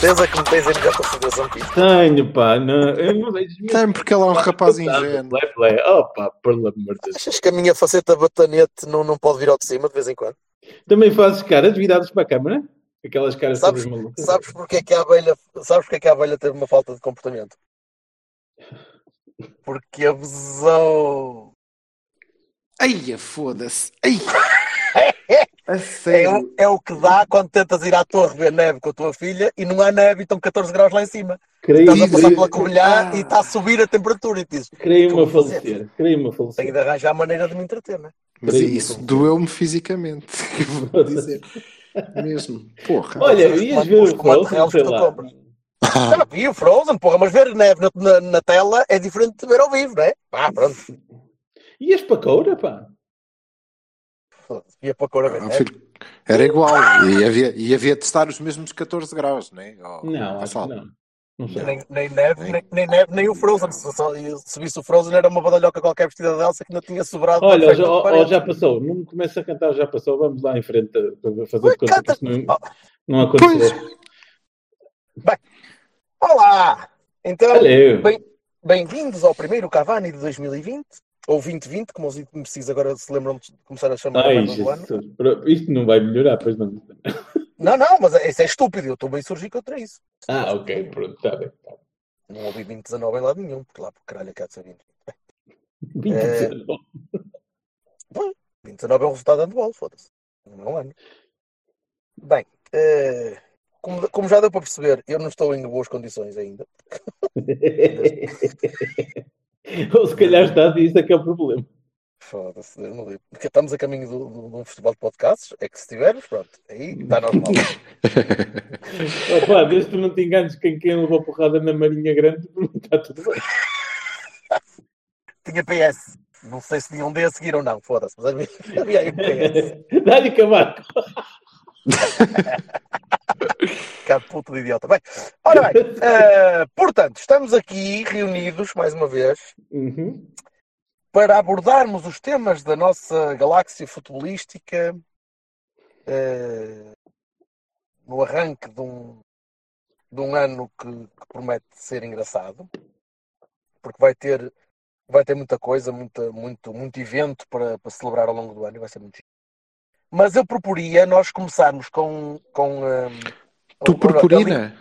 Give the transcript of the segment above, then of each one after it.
Certeza que me tens em melhor consideração que isso. Tenho, pá. Não, eu não vejo Tem, porque ele é um rapaz ingênuo. Lé, lé. Opa, pelo amor de Deus. Achas que a minha faceta batanete não, não pode vir ao de cima de vez em quando? Também fazes caras viradas para a câmara? Aquelas caras Sabes, todas malucas. sabes porque é que a abelha, sabes porque é que a abelha teve uma falta de comportamento? Porque abusou. Ai, foda-se. Ai. A É, é o que dá quando tentas ir à torre ver neve com a tua filha e não há neve e estão 14 graus lá em cima. Creio, Estás a passar pela Covilhã Ah. e está a subir a temperatura e dizes, creio-me a falecer. Creio-me a tenho falecer. de arranjar maneira de me entreter, não é? Mas isso doeu-me fisicamente. Vou dizer. Mesmo. Porra. Olha, ias ver os o Frozen, reais sei que tu lá. compras. Já vi o Frozen, porra, mas ver neve na, na, na tela é diferente de ver ao vivo, não é? Ah, pronto. Ias para Coura, pá. Ia para a cor a ver Ah, Era igual. E havia, e havia de estar os mesmos 14 graus, não é? Oh, Não, acho não. Não. Nem, nem neve, nem, nem neve, nem o Frozen. Se, só, se visse o Frozen era uma badalhoca qualquer vestida de Elsa que não tinha sobrado. Olha, para já, ó, já passou. Não me começa a cantar, já passou. Vamos lá em frente a, a fazer Ui, conta que isso não, não aconteceu. Olá! Então, Valeu. bem- bem-vindos ao primeiro Cavani de 2020, ou 2020, como os imbecis agora se lembram de começar a chamar Ai, do ano. Isto não vai melhorar, pois não. Não, não, mas isso é estúpido, eu estou bem surgir contra isso. Ah, ok, pronto, está bem. Tá. Não ouvi 2019 em lado nenhum, porque lá por caralho é que há de ser 20. 2019. 2019 é um resultado de handball, foda-se. Não é um ano. Bem, eh, como, como já deu para perceber, eu não estou em boas condições ainda. Ou se calhar está, isso é que é o problema. Foda-se, Deus me livre. Porque estamos a caminho de um festival de podcasts, é que se tivermos, pronto, aí está normal. Opa, desde que não te enganes quem, quem levou porrada na Marinha Grande, está tudo bem. Tinha PS. Não sei se tinha um D a seguir ou não, foda-se, mas havia, havia aí um PS. Dá-lhe cavaco. Cara, puto de idiota. Bem, ora bem, eh, portanto, estamos aqui reunidos mais uma vez Uhum. para abordarmos os temas da nossa galáxia futebolística eh, no arranque de um, de um ano que, que promete ser engraçado, porque vai ter, vai ter muita coisa, muita, muito, muito evento para, para celebrar ao longo do ano e vai ser muito. Mas eu proporia nós começarmos com. com eh, Tu purpurina?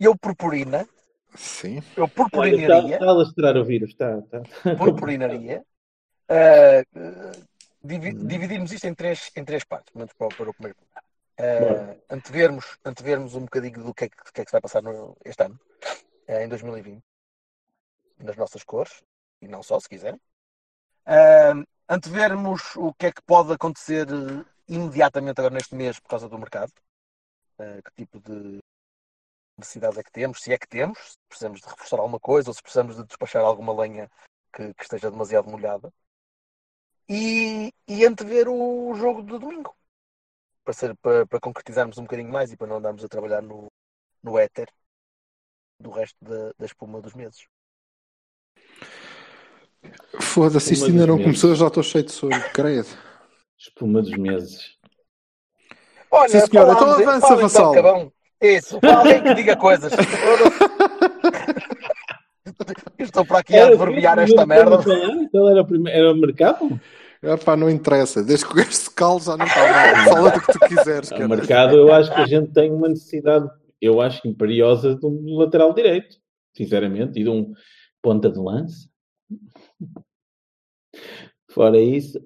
Eu purpurina, Sim. eu Olha, está, purpurinaria. está a lastrar o vírus, está. está. purpurinaria. Uh, uh, divi- dividirmos isto em três, em três partes, menos para, o- para o primeiro. Uh, antevermos, antevermos um bocadinho do que é que, que, é que se vai passar no, este ano, uh, em 2020, nas nossas cores, e não só, se quiser. Uh, antevermos o que é que pode acontecer imediatamente agora neste mês por causa do mercado. Uh, que tipo de necessidades é que temos, se é que temos, se precisamos de reforçar alguma coisa ou se precisamos de despachar alguma lenha que, que esteja demasiado molhada. E, e antever o jogo de domingo. Para, ser, para, para concretizarmos um bocadinho mais e para não andarmos a trabalhar no, no éter do resto da, da espuma dos meses. Foda-se, isto ainda não meses. começou, já estou cheio de sono, credo. Espuma dos meses. Olha, Sim, senhora, então avança, fala Vassal. Cabão. Isso, alguém que diga coisas. Estou para aqui a adverbiar esta merda. Então era o, primeiro, era o mercado? Ah, pá, não interessa. Desde que o gajo se cale já não está mal. Fala do que tu quiseres, O mercado, eu acho que a gente tem uma necessidade, eu acho, imperiosa de um lateral direito, sinceramente, e de um ponta de lance. Fora isso,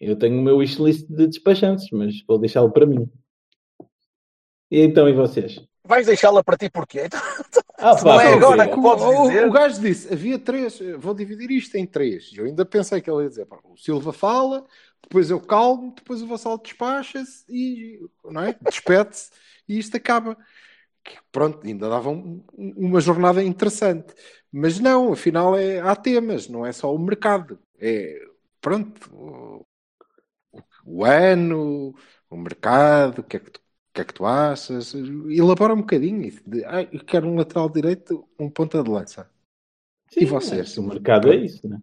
eu tenho o meu wishlist de despachantes, mas vou deixá-lo para mim. E então, e vocês? Vais deixá-la para ti porquê? Então, Ah, Se não é pá, agora que podes o, dizer. o gajo disse, havia três, vou dividir isto em três. Eu ainda pensei que ele ia dizer, pá, o Silva fala, depois eu calmo, depois o Vassal despacha-se e não é? despede-se e isto acaba. Que, pronto, ainda dava um- uma jornada interessante. Mas não, afinal é, há temas, não é só o mercado. É, pronto, o, ano, o mercado, o que é que tu, o que é que tu achas? Elabora um bocadinho. De, "Ai, eu quero um lateral direito, um ponta de lança. Sim, E vocês? O mercado é isso, né?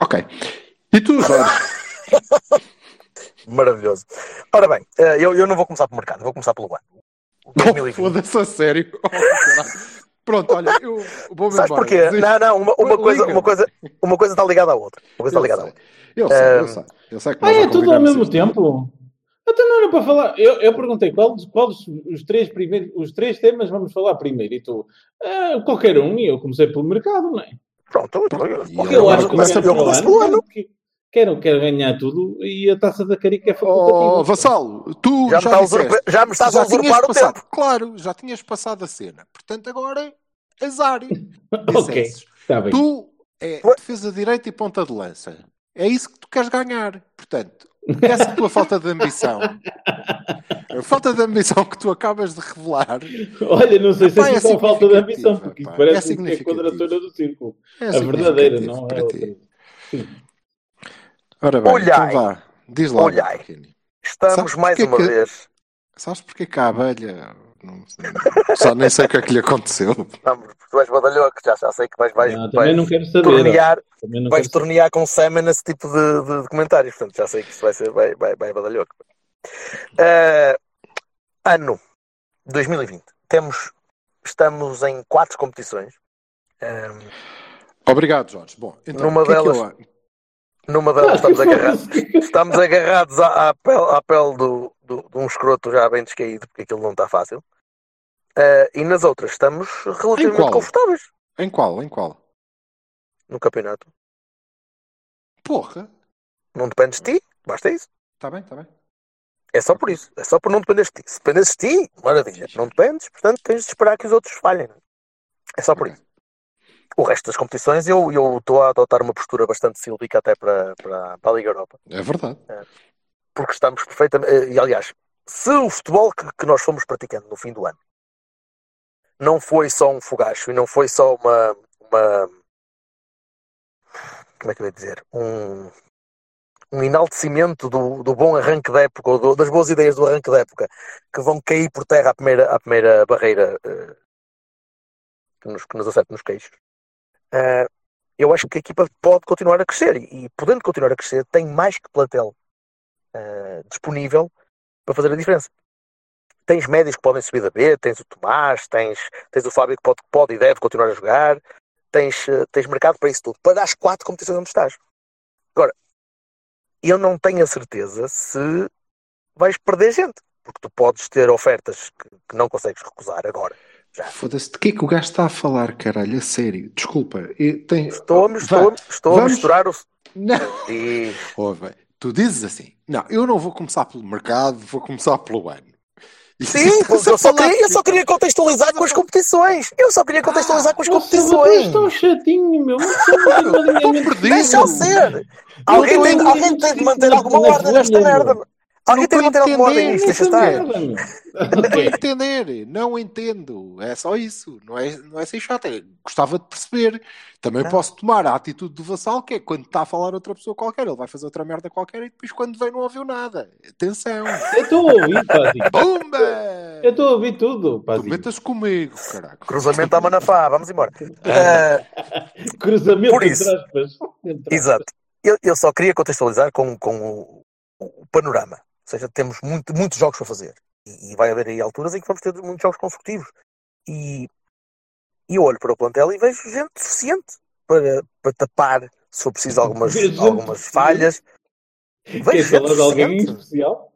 Ok. E tu, Jorge? Maravilhoso. Ora bem, eh, eu, eu não vou começar pelo mercado, vou começar pelo ano. O 2020. Foda-se a sério. Oh. Pronto, olha, eu vou-me Sabes embora. porquê? Não, não, uma, uma coisa, uma, coisa, uma coisa está ligada à outra. Uma coisa está Eu ligada à sei, outra. eu sei, eu sei. Eu sei que Ah, é tudo ao mesmo isto. tempo? Até não era para falar. Eu, eu perguntei qual, dos- qual dos, os três primeiros, os três temas vamos falar primeiro. E tu, ah, qualquer um, e eu comecei pelo mercado, não é? Pronto, então, eu, E Porque eu eu agora acho que começo eu eu começo pelo ano. que- quero, quero ganhar tudo e a taça da Carica é Oh, facultativa. Vassalo, tu Já já, me, a disseste, já me estás já a usurpar o passado, tempo. claro, já tinhas passado a cena. Portanto, agora azar. ok, está bem. Tu é defesa direita e ponta de lança. É isso que tu queres ganhar. Portanto, essa tua falta de ambição, a falta de ambição que tu acabas de revelar, Olha, não sei se é, é só falta de ambição, porque epá, parece é que é a quadratura do círculo. é a verdadeira, não é para ti. Ora bem, Olhai. então vá. Diz lá, Olhai. Estamos Sabes mais uma que- vez. Sabes porque que a abelha... Não, só nem sei o que é que lhe aconteceu. Não, tu és badalhoco, já, já sei que vais, vais, Não, vais também não quero saber. tornear, Também não vais quero saber. tornear com semen nesse tipo de, de, de comentários. Portanto, já sei que isto vai ser vai, vai, vai badalhoco. Eh, ano 2020. Temos, estamos em quatro competições. Ehm, Obrigado, Jorge. Bom, então, Numa que é que delas- eu- numa delas estamos agarrados. Estamos agarrados à, à pele, à pele do, do, de um escroto já bem descaído, porque aquilo não está fácil. Eh, e nas outras estamos relativamente confortáveis Em qual? Em qual? no campeonato. Porra. Não dependes de ti, basta isso. Está bem, está bem. É só por isso. É só por não dependeres de ti. Se dependes de ti, maravilha. Não dependes, portanto tens de esperar que os outros falhem. É só por Ok. isso. O resto das competições eu eu estou a adotar uma postura bastante sílvica até para, para, para a Liga Europa. É verdade. Porque estamos perfeitamente. eh, E aliás, se o futebol que, que nós fomos praticando no fim do ano não foi só um fogacho e não foi só uma. uma como é que eu ia dizer? Um, um enaltecimento do, do bom arranque da época, ou do- das boas ideias do arranque da época, que vão cair por terra à primeira, à primeira barreira eh, que, nos, que nos acerta nos queixos. Eh, eu acho que a equipa pode continuar a crescer e, podendo continuar a crescer, tem mais que plantel eh, disponível para fazer a diferença. Tens médios que podem subir da B, tens o Tomás, tens, tens o Fábio que pode, pode e deve continuar a jogar, tens, eh, tens mercado para isso tudo, para as quatro competições onde estás. Agora, eu não tenho a certeza se vais perder gente, porque tu podes ter ofertas que, que não consegues recusar agora. Foda-se, de que é que o gajo está a falar, caralho? A sério. Desculpa. Eu tenho... Estou, a- estou, estou a vamos- misturar o. Não. E, Ouve, tu dizes assim, não, eu não vou começar pelo mercado, vou começar pelo ano. Sim, a eu só, queria, eu só queria contextualizar com as competições. Eu só queria contextualizar com as competições. és tão chatinho, meu. Estou perdido. Deixa-o ser. Alguém Eu tem, alguém tem de manter alguma ordem nesta merda. Alguém tem alguma ordem nisto, deixa estar. Não estou a entender, não entendo. É só isso. Não é, não é ser chato. É, gostava de perceber. Também Não. posso tomar a atitude do vassal, que é quando está a falar outra pessoa qualquer, ele vai fazer outra merda qualquer e depois quando vem não ouviu nada. Atenção. Eu estou a ouvir, Pazinho. Bumba! Eu estou a ouvir tudo, Tu Pazinho. metas comigo, caraca. Cruzamento à Manafá, vamos embora. Ah, Cruzamento Por entre isso. aspas. Entre exato. Eu, eu só queria contextualizar com, com o, o panorama. Ou seja, temos muito, muitos jogos para fazer. E, e vai haver aí alturas em que vamos ter muitos jogos consecutivos. E, e eu olho para o plantel e vejo gente suficiente para, para tapar, se for preciso, algumas, algumas suficiente. falhas. Vejo gente falar de alguém em suficiente. especial?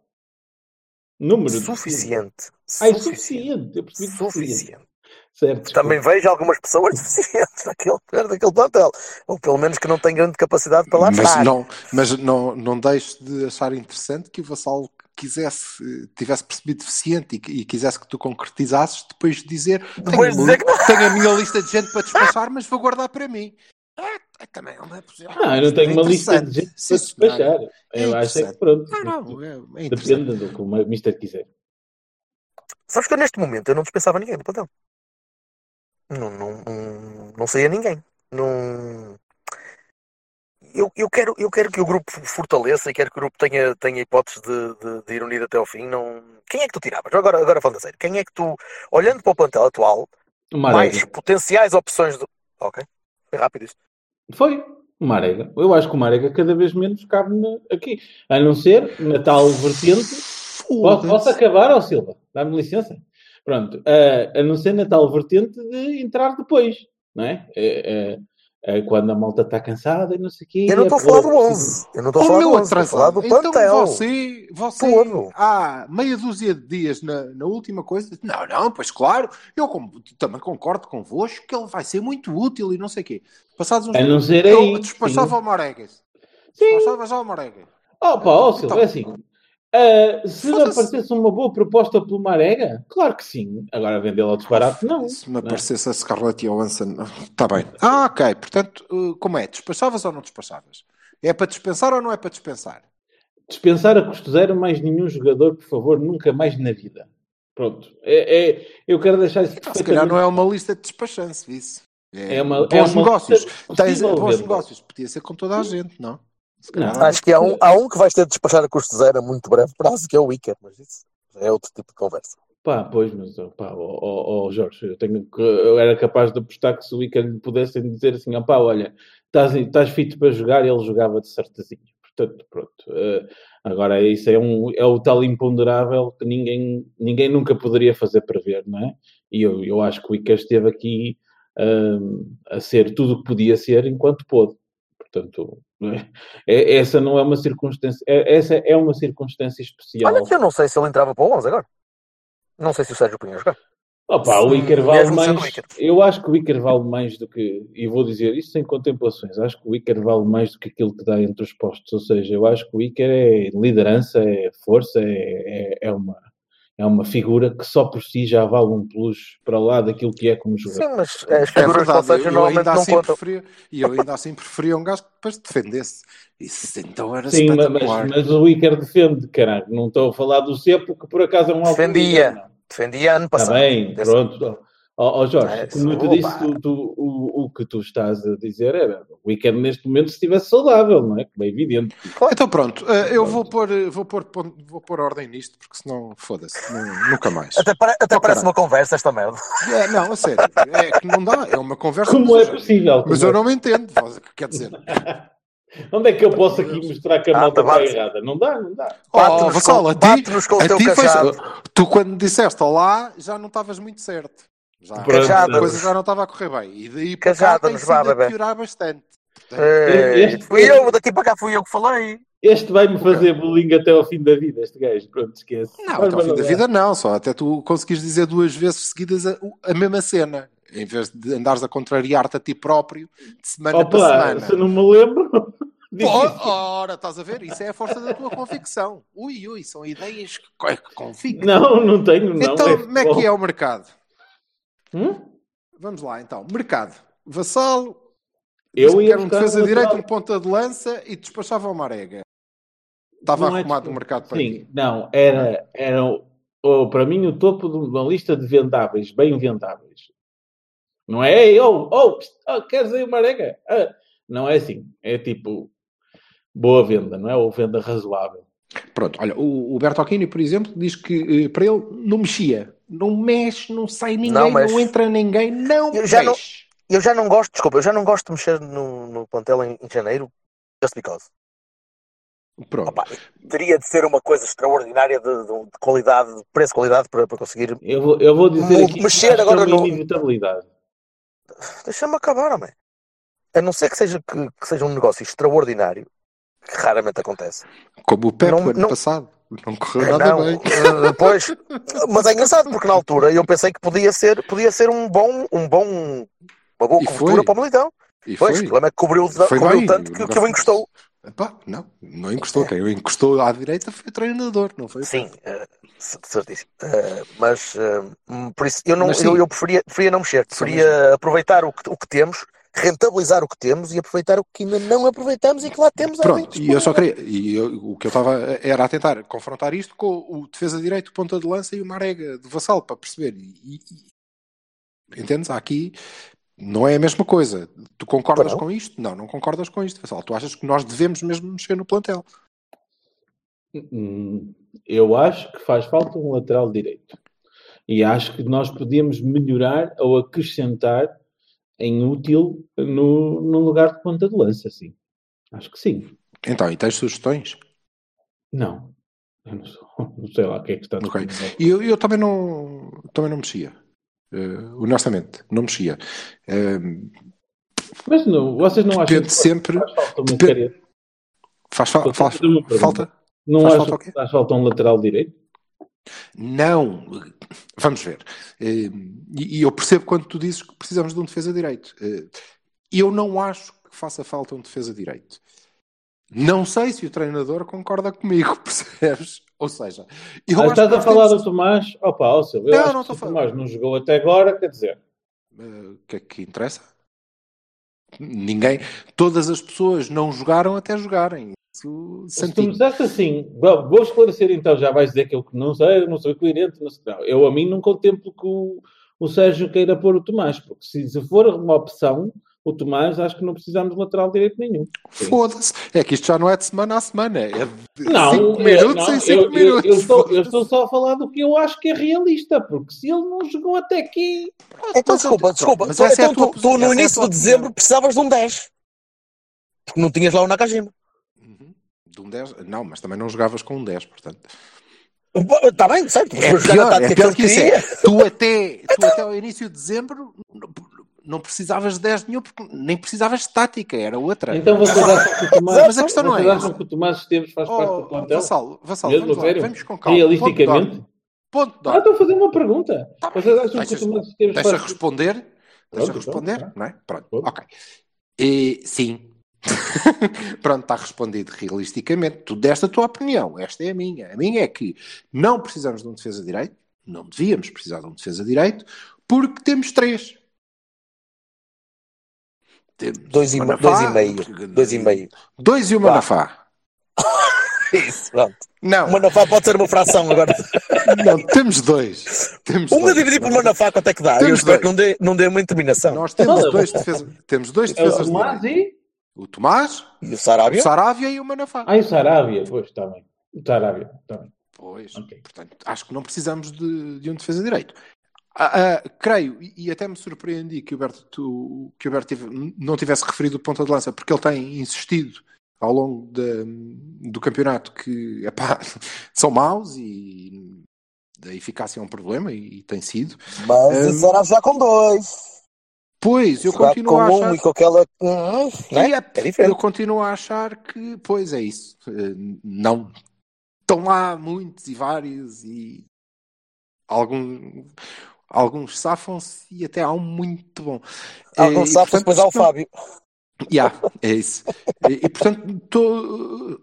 Número. de Suficiente. Ah, é Suficiente. suficiente. Eu percebi suficiente. Certo. Também vejo algumas pessoas suficientes naquele, daquele plantel. Ou pelo menos que não têm grande capacidade para lá Mas estar. não, mas não, não deixes de achar interessante que o vassal quisesse, tivesse percebido deficiente e, e quisesse que tu concretizasses depois de dizer, Depois de tenho, dizer que não. tenho a minha lista de gente para despachar, mas vou guardar para mim. É, É também uma possibilidade. Ah, eu não tenho É uma lista de gente para despachar. É eu acho é que pronto. Não, não, é, é. Depende do que o Mister quiser. Sabes que eu neste momento eu não dispensava ninguém do plantel. Não, não, não, não saía ninguém. Não... Eu, eu, quero, eu quero que o grupo fortaleça e quero que o grupo tenha, tenha hipóteses de, de, de ir unido até ao fim. Não... Quem é que tu tiravas? Agora, agora falando a sério, quem é que tu, olhando para o plantel atual, mais potenciais opções do. Ok, foi rápido isso. Foi. O Marega. Eu acho que o Marega cada vez menos cabe na- aqui. A não ser na tal vertente. Posso, posso acabar, ó Silva? Dá-me licença. Pronto. A, a não ser na tal vertente de entrar depois. Não é? É- é- é quando a malta está cansada e não sei o quê. Eu não estou a falar do pô, 11. Eu não estou a Oh, falar do 11. Estou a falar do Então plantel. você, você Todo. há meia dúzia de dias na, na última coisa. Não, não, pois claro, eu com- também concordo convosco que ele vai ser muito útil e não sei o quê. Passados uns A não ser eu aí, despachava sim. ao Moregas. Sim. Despachava já ao Moregas. Oh, pá, ó, Silva, Então. é assim. Ah, se aparecesse uma boa proposta pelo Marega, claro que sim. Agora vendê-la ao desbarato, não. Se me não é? aparecesse a Scarlett Johansson, está bem. Ah, ok. Portanto, uh, como é? Despachavas ou não despachavas? É para dispensar ou não é para dispensar? Dispensar a custo zero mais nenhum jogador, por favor, nunca mais na vida. Pronto. É, é- eu quero deixar isso Então, se calhar não é uma lista de despachança, isso. É uma- bons é uma negócios. Tens bons venda. negócios. Podia ser com toda a gente, não? Acho que há um, há um que vais ter de despachar a custo zero a muito breve prazo, que é o Iker, mas isso é outro tipo de conversa. Pá, pois, mas, pá, ó, ó, ó, Jorge, eu, tenho que, eu era capaz de apostar que se o lhe pudessem dizer assim, pá, olha, estás, estás fit para jogar, ele jogava de certezinho. Portanto, pronto. eh, agora, isso é, um, é o tal imponderável que ninguém, ninguém nunca poderia fazer prever, não é? E eu, eu acho que o Iker esteve aqui hum, a ser tudo o que podia ser enquanto pôde. Portanto, é? É- essa não é uma circunstância, é- essa é uma circunstância especial. Olha que eu não sei se ele entrava para o 11 agora. Não sei se o Sérgio punha a jogar. Opa, o Iker vale mais. Iker. Eu acho que o Iker vale mais do que. E vou dizer isso sem contemplações. Acho que o Iker vale mais do que aquilo que dá entre os postos. Ou seja, eu acho que o Iker é liderança, é força, é, é, é uma, é uma figura que só por si já vale um plus para lá daquilo que é como jogador. Sim, mas as É figuras do verdade, eu, eu normalmente não assim contam. preferia, e eu ainda assim preferia um gajo que depois defendesse. Isso então era Sim, mas, espetacular. mas o Iker defende, caralho. Não estou a falar do Cepo, que por acaso é um alto Defendia. Defendia ano Está passado. bem, Desse- pronto. Ó ó, Jorge, É, como eu te disse, tu- tu- o, o que tu estás a dizer era o Weekend neste momento se estivesse saudável, não é? Como é evidente. Então pronto, eh, eu vou pôr, eh, vou, pôr, vou pôr ordem nisto, porque senão foda-se, nu- nunca mais. Até, pare- até Oh, parece caralho. uma conversa esta merda. É, não, a sério, é que não dá, é uma conversa. Como é possível? Mas Como eu é- não me entendo, quer dizer. Onde é que eu posso aqui mostrar que a Ah, malta tá está errada? Não dá, não dá. Oh, Bate-nos Vassal, com- a ti, com o a teu ti foi- tu quando disseste olá, já não estavas muito certo. Já, a coisa já não estava a correr bem. E daí para cá tem sido a piorar bastante. Este- fui eu, daqui para cá fui eu que falei. Este vai-me fazer bullying até ao fim da vida, este gajo. Pronto, esquece. Não, Vai até ao fim da vida não, só até tu conseguires dizer duas vezes seguidas a, a mesma cena, em vez de andares a contrariar-te a ti próprio de semana para Opa, semana. se não me lembro. Ora, estás a ver? Isso é a força da tua convicção. Ui, ui, são ideias que, que convicto. Não, não tenho, não. então, como é que é o mercado? Hum? Vamos lá, então. Mercado. Vassalo, Eu ia era um defesa um direito, um ponta de lança e despachava o Marega. Estava Não é arrumado de- o mercado para Sim, ti. não, era, era o- o- para mim o topo de uma lista de vendáveis, bem vendáveis. Não é, ei, oh, oh, oh queres aí uma areca? Ah, não é assim, é tipo boa venda, não é? Ou venda razoável. Pronto, olha, o, o Bertolini, por exemplo, diz que eh, para ele não mexia. Não mexe, não sai ninguém, Não não, mexe. entra ninguém, não Eu já não- mexe. Eu já não gosto, desculpa, eu já não gosto de mexer no, no plantel em, em janeiro, just because. Pronto. Opa, teria de ser uma coisa extraordinária de, de- de qualidade, de preço-qualidade para, para conseguir. Eu vou, eu vou dizer aqui mexer agora é uma no- inevitabilidade. Deixa-me acabar, homem. A não ser que seja, que, que seja um negócio extraordinário, que raramente acontece. Como o Pepe Não- ano não- passado. Não correu nada Não, bem. eh, pois, mas é engraçado porque na altura eu pensei que podia ser, podia ser um bom, um bom, uma boa E cobertura foi. para o Militão. E Pois, o foi. problema é que cobriu, cobriu bem. tanto que, que o encostou. Epá, não, não encostou. Quem o encostou à direita foi o treinador, não foi? o Sim, c- certíssimo. Eh, mas hum, por isso eu não eu, eu preferia, preferia não mexer, preferia aproveitar o que, o que temos rentabilizar o que temos e aproveitar o que ainda não aproveitamos e que lá temos Pronto, e eu só queria, e eu- o que eu estava era a tentar confrontar isto com o defesa direito, ponta de lança e o Marega de Vassal, para perceber. E, e- entendes? Aqui não é a mesma coisa. Tu concordas com isto? Não, não concordas com isto, Vassal. Tu achas que nós devemos mesmo mexer no plantel? Hum, Eu acho que faz falta um lateral direito. E acho que nós podíamos melhorar ou acrescentar em útil no, no lugar de ponta de lança, sim. Acho que sim. Então, e tens sugestões? Não. Eu não, sou, não sei lá o que é que está Ok. disponível. E eu, eu também não também não mexia. Eh, honestamente, não mexia. Eh, Mas não, vocês não acham que sempre. faz falta uma depende- série- Faz, fa- faz- pergunta. falta? Não Faz acham falta que faz falta um lateral direito? Não, vamos ver. Eh, E eu percebo quando tu dizes que precisamos de um defesa direito. Eh, Eu não acho que faça falta um defesa direito. Não sei se o treinador concorda comigo, percebes? Ou seja, eu Ah, estás que a falar temos- do Tomás? Opa, ó, Silvio, eu Não, não que o falar. Tomás não jogou até agora, quer dizer, Eh, O que é que interessa? Ninguém, todas as pessoas não jogaram até jogarem. Isso, se tu me Santinho. assim, vou vou esclarecer então, já vais dizer que eu não sei, não sou coerente, não sei. Não, eu a mim não contemplo que o, o Sérgio queira pôr o Tomás, porque se, se for uma opção, o Tomás acho que não precisamos de lateral direito nenhum. Foda-se. É que isto já não é de semana a semana. É de Não, 5 eu- minutos não, em 5 eu, eu- minutos. eu estou, eu estou só a falar do que eu acho que é realista, porque se ele não jogou até aqui, Então, eu- desculpa, desculpa. mas Tu- é então, tua tu, tu posição, no é início tua de dezembro precisavas de um 10. Porque não tinhas lá o Nakajima. Uhum. De um 10? Não, mas também não jogavas com um 10, portanto. Está bem, certo? É pior, é pior que que isso. É. Tu até, tu até ao início de dezembro não- precisavas de 10 nenhum, porque nem precisavas de tática, era outra. então vocês acham que o Tomás, Mas a questão não é acham que o Tomás Esteves faz parte do Oh, plantel? Vassal, Vassal, Mesmo vamos, lá, vamos com calma. Realisticamente? Ponto de Ah, estou a fazer uma pergunta. Vocês acham que o Deixa, Tomás Esteves deixa faz... responder. Deixa Pronto, responder, então, não é? Pronto, Pronto. ok. E, sim. Pronto, está respondido realisticamente. Tu deste a tua opinião, esta é a minha. A minha é que não precisamos de um defesa direito, não devíamos precisar de um defesa direito, porque temos três. Temos Dois e, o Manafá, dois e meio. Dois e meio. Dois e o. Manafá. Isso, pronto. Não, O Manafá pode ser uma fração agora. não, temos dois. Temos Uma dois. dividir por Manafá, quanto é que dá? Temos Eu espero dois. que não dê, não dê uma determinação. Nós temos Não, dois defesas, temos dois É o defesas Tomás direito. e... O Tomás, E o o Sarabia? Saravia e o Manafá. Ah, e o Sarabia. Pois, está bem. O Sarabia, está bem. Pois, Ok. portanto, acho que não precisamos de, de um defesa direito. Ah, ah, creio, e, e até me surpreendi que o Berto, tu- que o Berto tive- não tivesse referido o ponta de lança, porque ele tem insistido ao longo da- do campeonato que epá, são maus e a eficácia é um problema, e, e tem sido. Mas o Sarabia já com dois. Pois, eu continuo com a um achar. e com aquela. Hum, né? É diferente. eu continuo a achar que, pois é isso. Eh, Não estão lá muitos e vários e algum, alguns safam-se e até há um muito bom. Alguns Eh, e, sapos, portanto, depois há o Fábio. Yeah, é isso. E, e, portanto, tô,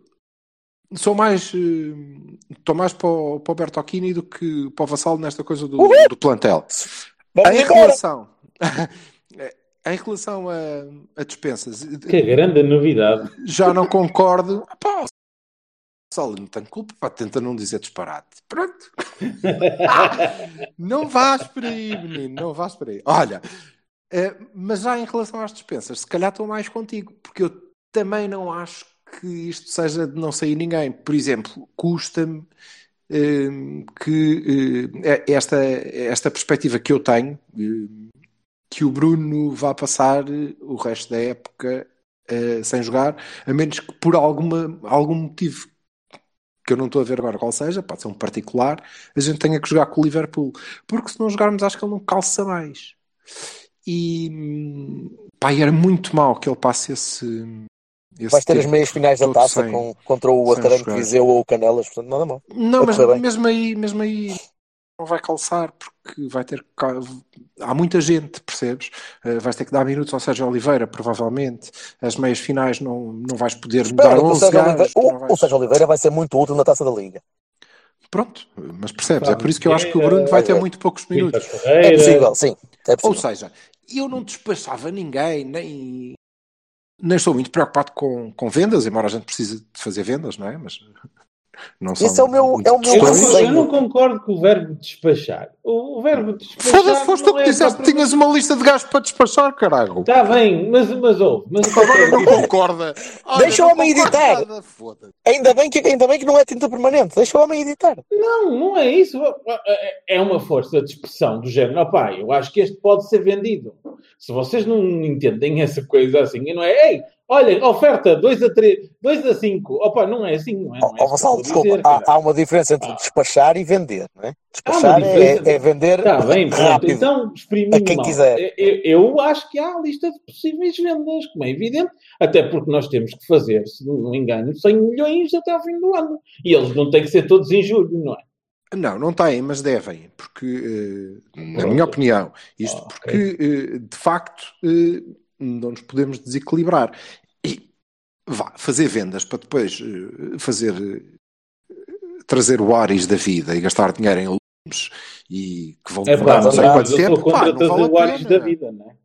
sou mais estou mais para o, para o Bertocchini do que para o Vassal nesta coisa do, Uhul! do plantel. Vamos Em embora. relação, em relação a, a dispensas, Que grande novidade. já não concordo. Pá, Vassal, não tenho culpa, pá, tenta não dizer disparate. Pronto. não vais por aí, menino, não vais por aí. Olha, eh, mas já em relação às dispensas, se calhar estou mais contigo, porque eu também não acho que isto seja de não sair ninguém. Por exemplo, custa-me eh, que eh, esta, esta perspectiva que eu tenho, eh, que o Bruno vá passar o resto da época sem jogar, a menos que por alguma, algum motivo que eu não estou a ver agora qual seja, pode ser um particular, a gente tenha que jogar com o Liverpool. Porque se não jogarmos, acho que ele não calça mais. E pá, era muito mal que ele passe esse. esse Vais ter as meias finais da taça sem- com, contra o Académico. Viseu ou o Canelas, portanto, nada mal. Não, mas mesmo aí, mesmo aí não vai calçar porque vai ter que- há muita gente, percebes? Uh, vais ter que dar minutos ao Sérgio Oliveira, provavelmente. As meias finais não, não vais poder Espera, dar que o 11 Sérgio, gajos. O, vais- o Sérgio Oliveira vai ser muito útil na taça da Liga. Pronto, mas percebes? É por isso que eu acho que o Bruno vai ter muito poucos minutos. É possível, sim. É Ou possível. seja, eu não despachava ninguém, nem, nem estou muito preocupado com, com vendas, embora a gente precise de fazer vendas, não é? Mas não são é o meu- é o meu Eu eu não concordo com o verbo despachar. O, o verbo despachar. Foda-se, foste tu que é disseste que tinhas uma lista de gajos para despachar, caralho. Está bem, mas, mas ouve. Mas Agora não concorda. Deixa o homem editar. nada. Ainda bem, que, ainda bem que não é tinta permanente. Deixa o homem editar. Não, não é isso. É uma força de expressão do género. Opá, eu acho que este pode ser vendido. Se vocês não entendem essa coisa assim, e não é, ei, olha, oferta 2 a 3, 2 a 5. Opa, não é assim, não é? Não é estou a desculpa, dizer, há, há uma diferença entre Ah. despachar e vender, não é? Há Despachar uma é, diferença. é vender Está bem, rápido. Então, A quem mal. quiser. Eu, eu acho que há a lista de possíveis vendas, como é evidente, até porque nós temos que fazer, se não me engano, 100 milhões até ao fim do ano. E eles não têm que ser todos em julho, não é? Não, não têm, mas devem, porque, eh, na minha opinião, isto Ah, porque, eh, de facto, eh, não nos podemos desequilibrar. Vá, fazer vendas para depois eh, fazer, eh, trazer o Ares da vida e gastar dinheiro em lumes e que vão É demorar pá, não sei mas quanto tempo, pá, não vale o Ares da vida, não é?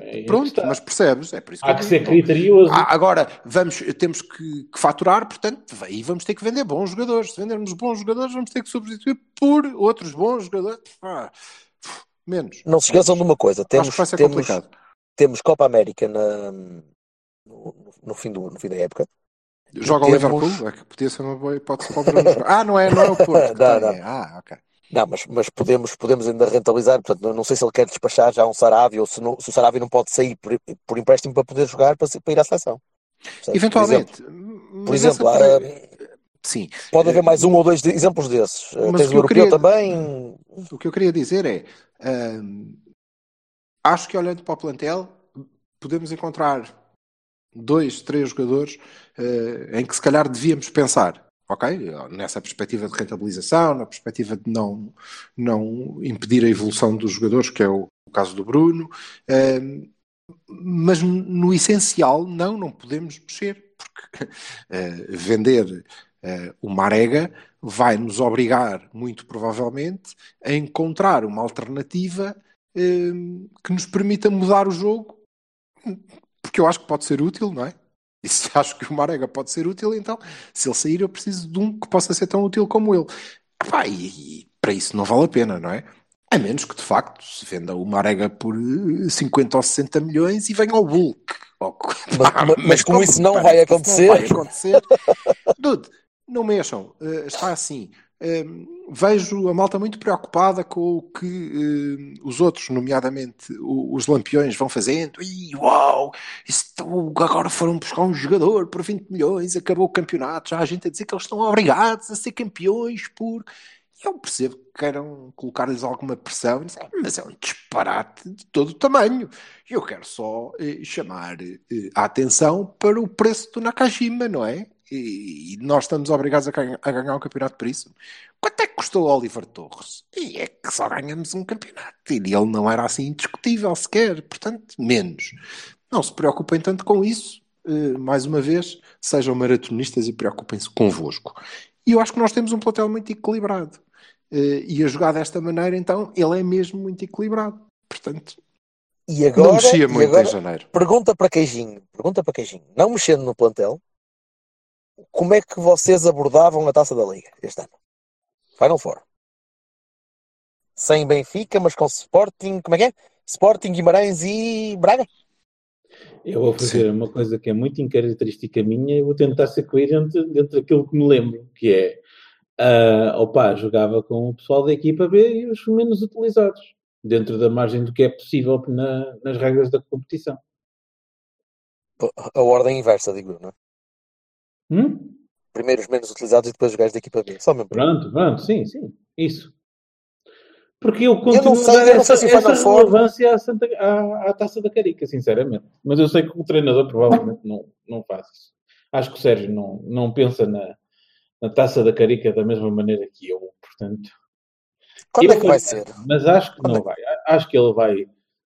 É Pronto, mas percebes? É por isso que Há que ser criterioso. Ah, agora, vamos, temos que, que faturar, portanto, aí vamos ter que vender bons jogadores. Se vendermos bons jogadores, vamos ter que substituir por outros bons jogadores. Ah, menos. Não se esqueçam de uma coisa: Acho temos, que vai ser temos, complicado. temos Copa América na- no, no fim do, no fim da época. Joga o Liverpool, é que podia ser uma boa hipótese para o Bruno. Ah, não é, não é o Porto. Não, não. Ah, ok. Não, mas, mas podemos, podemos ainda rentabilizar. Portanto, não- sei se ele quer despachar já um Sarabia ou se, não- se o Sarabia não pode sair por, por empréstimo para poder jogar para, para ir à seleção. Eventualmente. Por exemplo, essa- ah, Sim. pode haver Eh, mais um ou dois de- exemplos desses. Ah, Mas Tens o o que eu europeu queria- também. O que eu queria dizer é, hum, acho que olhando para o plantel, podemos encontrar dois, três jogadores eh, em que se calhar devíamos pensar, ok? Nessa perspectiva de rentabilização, na perspectiva de não, não impedir a evolução dos jogadores, que é o, o caso do Bruno, hum, mas no essencial, não, não podemos mexer, porque eh, vender eh, o Marega vai nos obrigar, muito provavelmente, a encontrar uma alternativa eh, que nos permita mudar o jogo, porque eu acho que pode ser útil, não é? E se acho que o Marega pode ser útil, então, se ele sair, eu preciso de um que possa ser tão útil como ele. Epá, e, e para isso não vale a pena, não é? A menos que, de facto, se venda o Marega por eh, 50 ou 60 milhões e venha o Hulk. Ou- Pá, mas- mas como isso não vai que acontecer. Não vai acontecer. Dude, não mexam. Eh, está assim. Vejo a malta muito preocupada com o que os outros, nomeadamente os lampiões, vão fazendo. E uau, isto, agora foram buscar um jogador por 20 milhões, acabou o campeonato. Já há gente a dizer que eles estão obrigados a ser campeões por. Eu percebo que queiram colocar-lhes alguma pressão, mas é um disparate de todo o tamanho. Eu quero só eh, chamar eh, a atenção para o preço do Nakajima, não é? E, e nós estamos obrigados a ganhar, a ganhar um campeonato por isso. Quanto é que custou o Oliver Torres? E é que só ganhamos um campeonato. E ele não era assim indiscutível sequer. Portanto, menos. Não se preocupem tanto com isso. Eh, mais uma vez, sejam maratonistas e preocupem-se convosco. E eu acho que nós temos um plantel muito equilibrado. Eh, e a jogar desta maneira, então, ele é mesmo muito equilibrado. Portanto, E agora, não mexia muito agora em janeiro. pergunta para Queijinho, pergunta para Queijinho, não mexendo no plantel, como é que vocês abordavam a taça da Liga este ano? Final Four. Sem Benfica, mas com Sporting, como é que é? Sporting, Guimarães e Braga? Eu vou fazer uma coisa que é muito incaracterística minha e vou tentar ser coerente dentro daquilo que me lembro, que é ah, opa, jogava com o pessoal da equipa B e os menos utilizados, dentro da margem do que é possível na- nas regras da competição. A ordem inversa, digo eu, não é? Hum? Primeiro os menos utilizados e depois os gajos da equipa B. Só mesmo. Pronto, pronto, sim, sim, isso. Porque eu não continuo sei, a dar eu não essa, se essa relevância à, Santa, à, à Taça da Carica, sinceramente. Mas eu sei que o treinador provavelmente não, não faz isso. Acho que o Sérgio não, não pensa na, na Taça da Carica da mesma maneira que eu, portanto... Quando Eu é que vai ser? Mas acho que Quando não é vai. Acho que ele vai,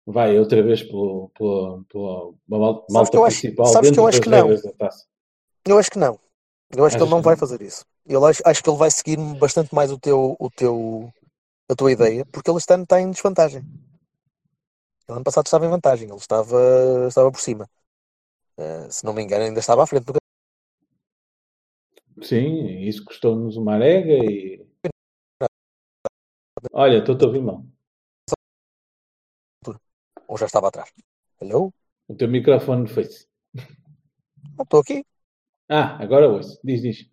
vai outra vez pela mal- malta eu acho- principal sabes que eu acho que não. Eu acho que não. Eu acho que ele não vai não? fazer isso. Eu acho, acho que ele vai seguir bastante mais o teu, o teu, a tua ideia, porque ele este ano está em desvantagem. Ele ano passado estava em vantagem, ele estava, estava por cima. Eh, se não me engano, ainda estava à frente do Sim, isso custou-nos uma arega e. Olha, estou-te a ouvir mal. ou já estava atrás. Hello? O teu microfone foi-se. Ah, Estou aqui. Ah, agora ouço. Diz, diz.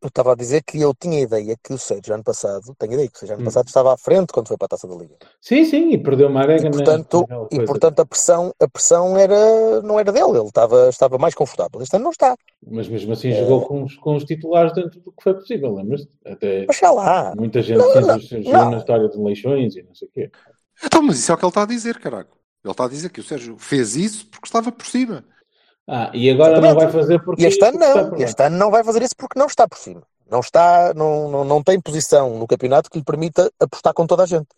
Eu estava a dizer que eu tinha a ideia que o Sérgio ano passado, tenho a ideia que o Sérgio ano Hum. passado estava à frente quando foi para a Taça da Liga. Sim, sim, e perdeu uma arega E na- portanto, e portanto a pressão, a pressão era, não era dele, ele estava, estava mais confortável. Este ano não está. Mas mesmo assim É. jogou com os, com os titulares dentro do que foi possível, lembras-te? Até Mas já lá. muita gente Não, não, não. na história de Leixões e não sei o quê. Então, mas isso é o que ele está a dizer, caralho. Ele está a dizer que o Sérgio fez isso porque estava por cima. Ah, e agora não vai fazer porque. E este ano não. por E este ano não vai fazer isso porque não está por cima. Não está, não, não, não tem posição no campeonato que lhe permita apostar com toda a gente.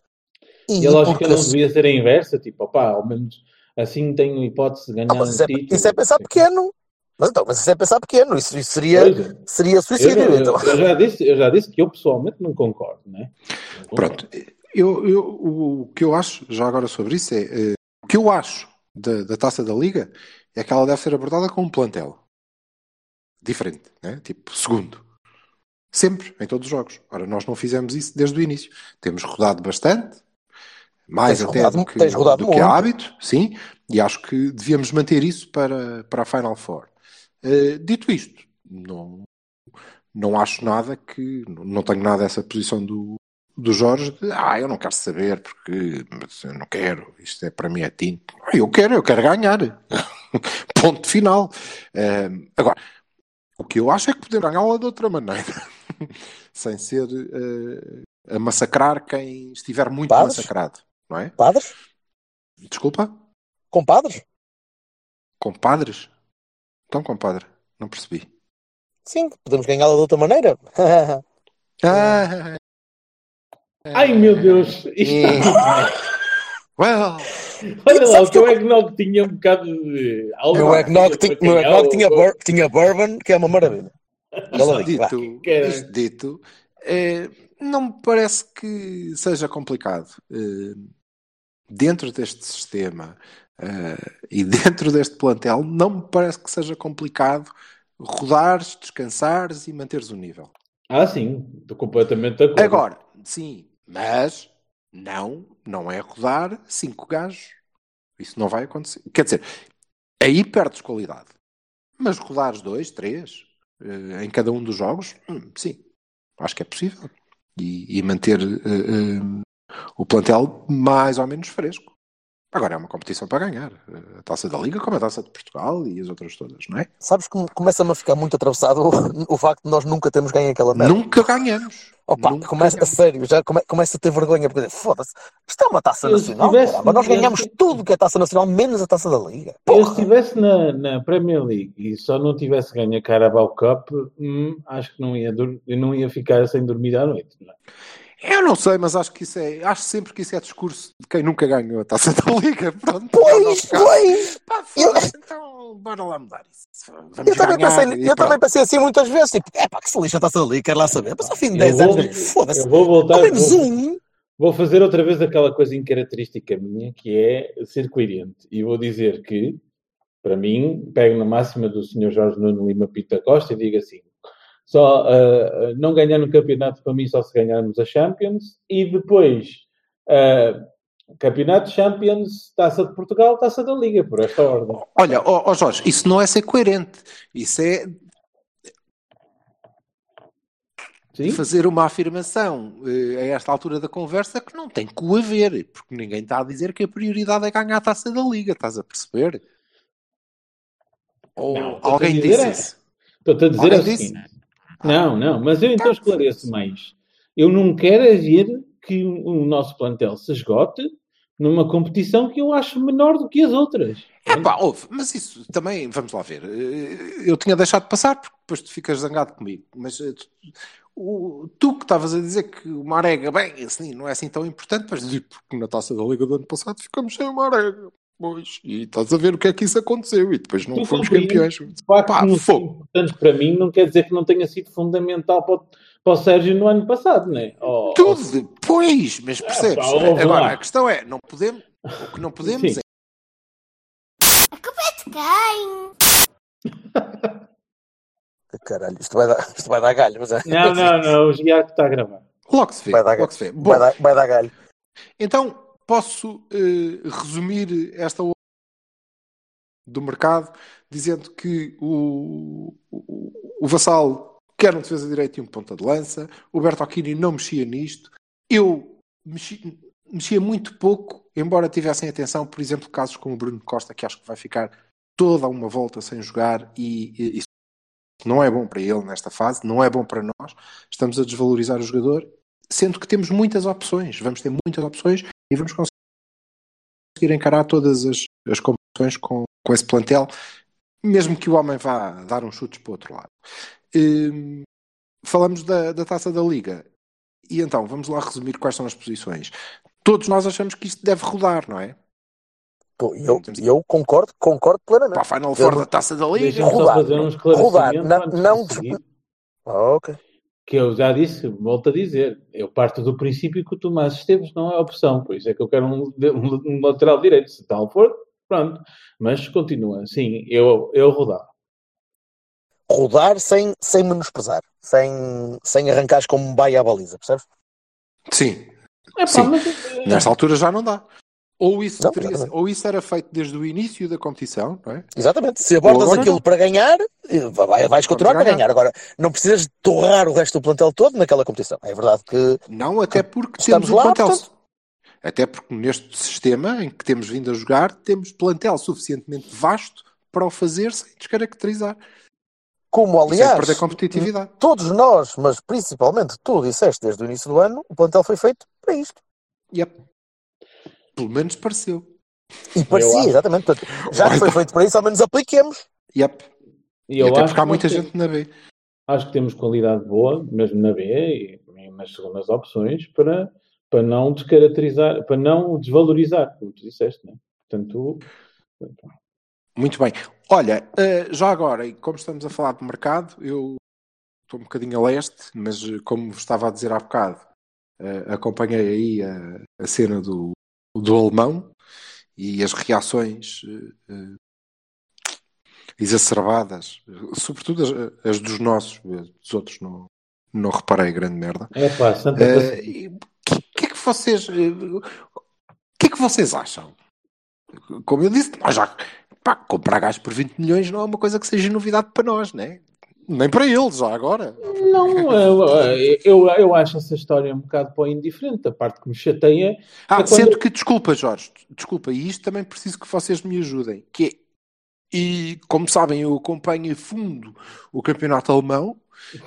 E a lógica não se- devia ser a inversa, tipo, opá, ao menos assim tenho hipótese de ganhar Ah, mas um isso, é, título. isso é pensar pequeno. Mas, então, mas isso é pensar pequeno. Isso, isso seria, é. seria suicídio. eu- então. eu já disse, eu já disse que eu pessoalmente não concordo, né? Não concordo. Pronto, eu, eu- o, que eu acho, já agora sobre isso, é eh, o que eu acho da, da taça da Liga é que ela deve ser abordada com um plantel diferente, né? tipo segundo, sempre, em todos os jogos. Ora, nós não fizemos isso desde o início. Temos rodado bastante, mais Tens até rodado- do que, do que é hábito, sim, e acho que devíamos manter isso para, para a Final Four. Eh, dito isto, não, não acho nada que. Não tenho nada essa posição do, do Jorge de ah, eu não quero saber porque eu não quero, isto é para mim é tinto. Ah, Eu quero, eu quero ganhar. Ponto final. Ahm, agora, o que eu acho é que podemos ganhá-la de outra maneira, sem ser eh, a massacrar quem estiver muito Padres? massacrado, não é? Padres? Desculpa? Compadres? Compadres? Então, compadre, não percebi. Sim, podemos ganhá-la de outra maneira. Ah, Ai meu Deus! Isto well, Olha lá, o teu eggnog tinha um bocado de. O meu eggnog, tinha, meu eggnog tinha, bur- tinha bourbon, que é uma maravilha. Isto dito, isto dito eh, não me parece que seja complicado. Eh, dentro deste sistema eh, e dentro deste plantel, não me parece que seja complicado rodares, descansares e manteres o nível. Ah, sim, estou completamente de acordo. Agora, sim, mas não, não é rodar cinco gajos. Isso não vai acontecer. Quer dizer, aí perdes qualidade. Mas rodares dois, três, eh, em cada um dos jogos, hum, sim, acho que é possível. E, e manter eh, eh, o plantel mais ou menos fresco. Agora é uma competição para ganhar. A taça da Liga, como a taça de Portugal e as outras todas, não é? Sabes como começa-me a ficar muito atravessado o, o facto de nós nunca termos ganho aquela merda. Nunca ganhamos. Opa, Nunca começa, a ganhamos. sério, já come, começa a ter vergonha, porque foda-se, isto é uma taça Eu, nacional, tivesse- caramba, nós ganhamos eu- tudo que é taça nacional, menos a taça da Liga. Eu se Porra. estivesse na, na Premier League e só não tivesse ganho a Carabao Cup, hum, acho que não ia, não ia ficar sem dormir à noite. não é? Eu não sei, mas acho que isso é. Acho sempre que isso é discurso de quem nunca ganhou a taça da Liga. Pronto, Pois, pois! Pá, foda-se, então bora lá mudar isso. Vamos Eu também, ganhar pensei, eu pronto. também pensei assim muitas vezes, tipo, é pá, que se lixa a taça da Liga, quero lá saber. Mas ao fim de Eu 10 vou- anos, foda-se, Eu vou voltar, ao menos vou, um. vou fazer outra vez aquela coisa incaracterística minha, que é ser coerente. E vou dizer que, para mim, pego na máxima do Sr. Jorge Nuno Lima Pita Costa e digo assim: só ah, não ganhar no campeonato para mim só se ganharmos a Champions e depois ah, campeonato Champions, Taça de Portugal, Taça da Liga, por esta ordem. Olha, ó ó Jorge, isso não é ser coerente. Isso é Sim? fazer uma afirmação eh, a esta altura da conversa que não tem que o haver, porque ninguém está a dizer que a prioridade é ganhar a taça da Liga, estás a perceber? Ou Não, alguém a disse é- isso? Estou-te a dizer Alguém o seguinte. Não, não, mas eu então esclareço mais. Eu não quero é ver que o nosso plantel se esgote numa competição que eu acho menor do que as outras. É pá, ouve, mas isso também, vamos lá ver. eh, Eu tinha deixado passar porque depois tu ficas zangado comigo, mas eh, tu, o- tu que estavas a dizer que o Marega, bem, assim, não é assim tão importante, mas porque na taça da Liga do ano passado ficamos sem o Marega. Pois, e estás a ver o que é que isso aconteceu e depois não Tu fomos campeões. O facto Pá, de não fogo. importante para mim não quer dizer que não tenha sido fundamental para o, para o Sérgio no ano passado, não é? Oh, Tudo, pois, mas percebes? pá, ouve Agora, lá. a questão é, não podemos, O que não podemos Sim. é. A culpa é de quem? Caralho, isto vai dar, isto vai dar galho, mas é. Não, não, não, o Giaco está a gravar. Logo se vê. Vai dar, Logo se vê. Bom, vai, dar, vai dar galho. então posso eh, resumir esta do mercado dizendo que o, o, o Vassal quer um defesa direito e um ponta de lança. O Bertocchini não mexia nisto. Eu mexi- mexia muito pouco, embora tivessem atenção, por exemplo, casos como o Bruno Costa, que acho que vai ficar toda uma volta sem jogar e, e não é bom para ele nesta fase, não é bom para nós. Estamos a desvalorizar o jogador, sendo que temos muitas opções. Vamos ter muitas opções e vamos conseguir encarar todas as, as competições com, com esse plantel, mesmo que o homem vá dar uns chutes para o outro lado. Hum, falamos da, da taça da Liga. E então, vamos lá resumir quais são as posições. Todos nós achamos que isto deve rodar, não é? Pô, Eu, eu concordo, concordo plenamente. Para a Final Four da taça da Liga. Rodar, fazer um rodar, esclarecimento não- não seguir, Ah, ok. Que eu já disse, volto a dizer, eu parto do princípio que o Tomás Esteves não é opção, por isso é que eu quero um, um- um lateral direito, se tal for, pronto. Mas continua, sim, eu, eu rodava. Rodar sem, sem menosprezar, sem, sem arrancares como um baia à baliza, percebes? Sim, É pá, Sim. mas, nesta altura já não dá. Ou isso, Não, teria- ou isso era feito desde o início da competição, não é? Exatamente. Se abordas Agora aquilo não. para ganhar, eh, vai- vais continuar ganhar. ganhar. Agora, não precisas torrar o resto do plantel todo naquela competição. É verdade que Não, até porque Estamos temos lá, plantel. portanto- Até porque neste sistema em que temos vindo a jogar, temos plantel suficientemente vasto para o fazer sem descaracterizar. Como, aliás, perder competitividade. todos nós, mas principalmente tu disseste desde o início do ano, o plantel foi feito para isto. Yep. Pelo menos pareceu. E parecia, exatamente. Portanto, já que foi feito para isso, ao menos apliquemos. Yep. e E eu até acho porque há que muita gente na B. acho que temos qualidade boa, mesmo na B e, nas segundas opções, para, para não descaracterizar, para não desvalorizar, como tu disseste, né? Portanto, Muito bem. Olha, eh, já agora, e como estamos a falar de mercado, eu estou um bocadinho a leste, mas eh, como estava a dizer há bocado, eh, acompanhei aí a, a cena do, do alemão e as reações eh, exacerbadas, sobretudo as, as dos nossos, eh, dos outros não, não reparei grande merda. é pá, Santa e O que, que é que vocês o que é que vocês acham? Como eu disse, nós já pá, comprar gás por 20 milhões não é uma coisa que seja novidade para nós, né? Nem para eles, já agora. Não, eu, eu, eu acho essa história um bocado para indiferente. A parte que me chateia Ah, É sendo que, desculpa, Jorge, desculpa, e isto também preciso que vocês me ajudem, que é, e como sabem, eu acompanho a fundo o campeonato alemão,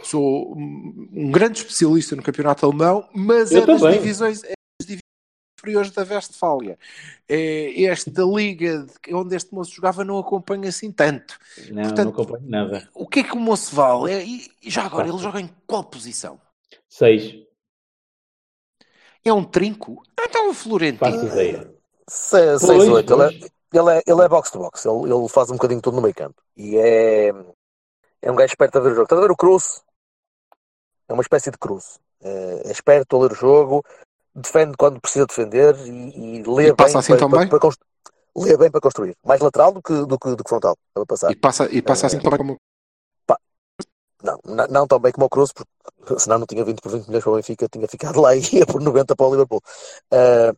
sou um grande especialista no campeonato alemão, mas Eu é também. é divisões inferiores da Westfália. É, esta liga de- onde este moço jogava não acompanho assim tanto. Não, Portanto- não acompanho nada. O que é que o moço vale? É- e, já agora, ele joga em qual posição? Seis, É um trinco? Então o Florentino. faço ideia. 6, Pois, 8. Ele, é- ele, é, ele é box to box. Ele, ele faz um bocadinho tudo no meio campo. E é, é um gajo esperto a ver o jogo. Estás a ver o Cruz? É uma espécie de Cruz. É, é esperto a ler o jogo, defende quando precisa defender e, e lê E passa bem assim para, também? para, para lê bem para construir. Mais lateral do que, do que, do que frontal. Para passar. E passa, e passa É. assim também como. Não, não, não tão bem como o Cruz, porque senão não tinha 20 por 20 milhões para o Benfica, tinha ficado lá e ia por 90 para o Liverpool. Ah,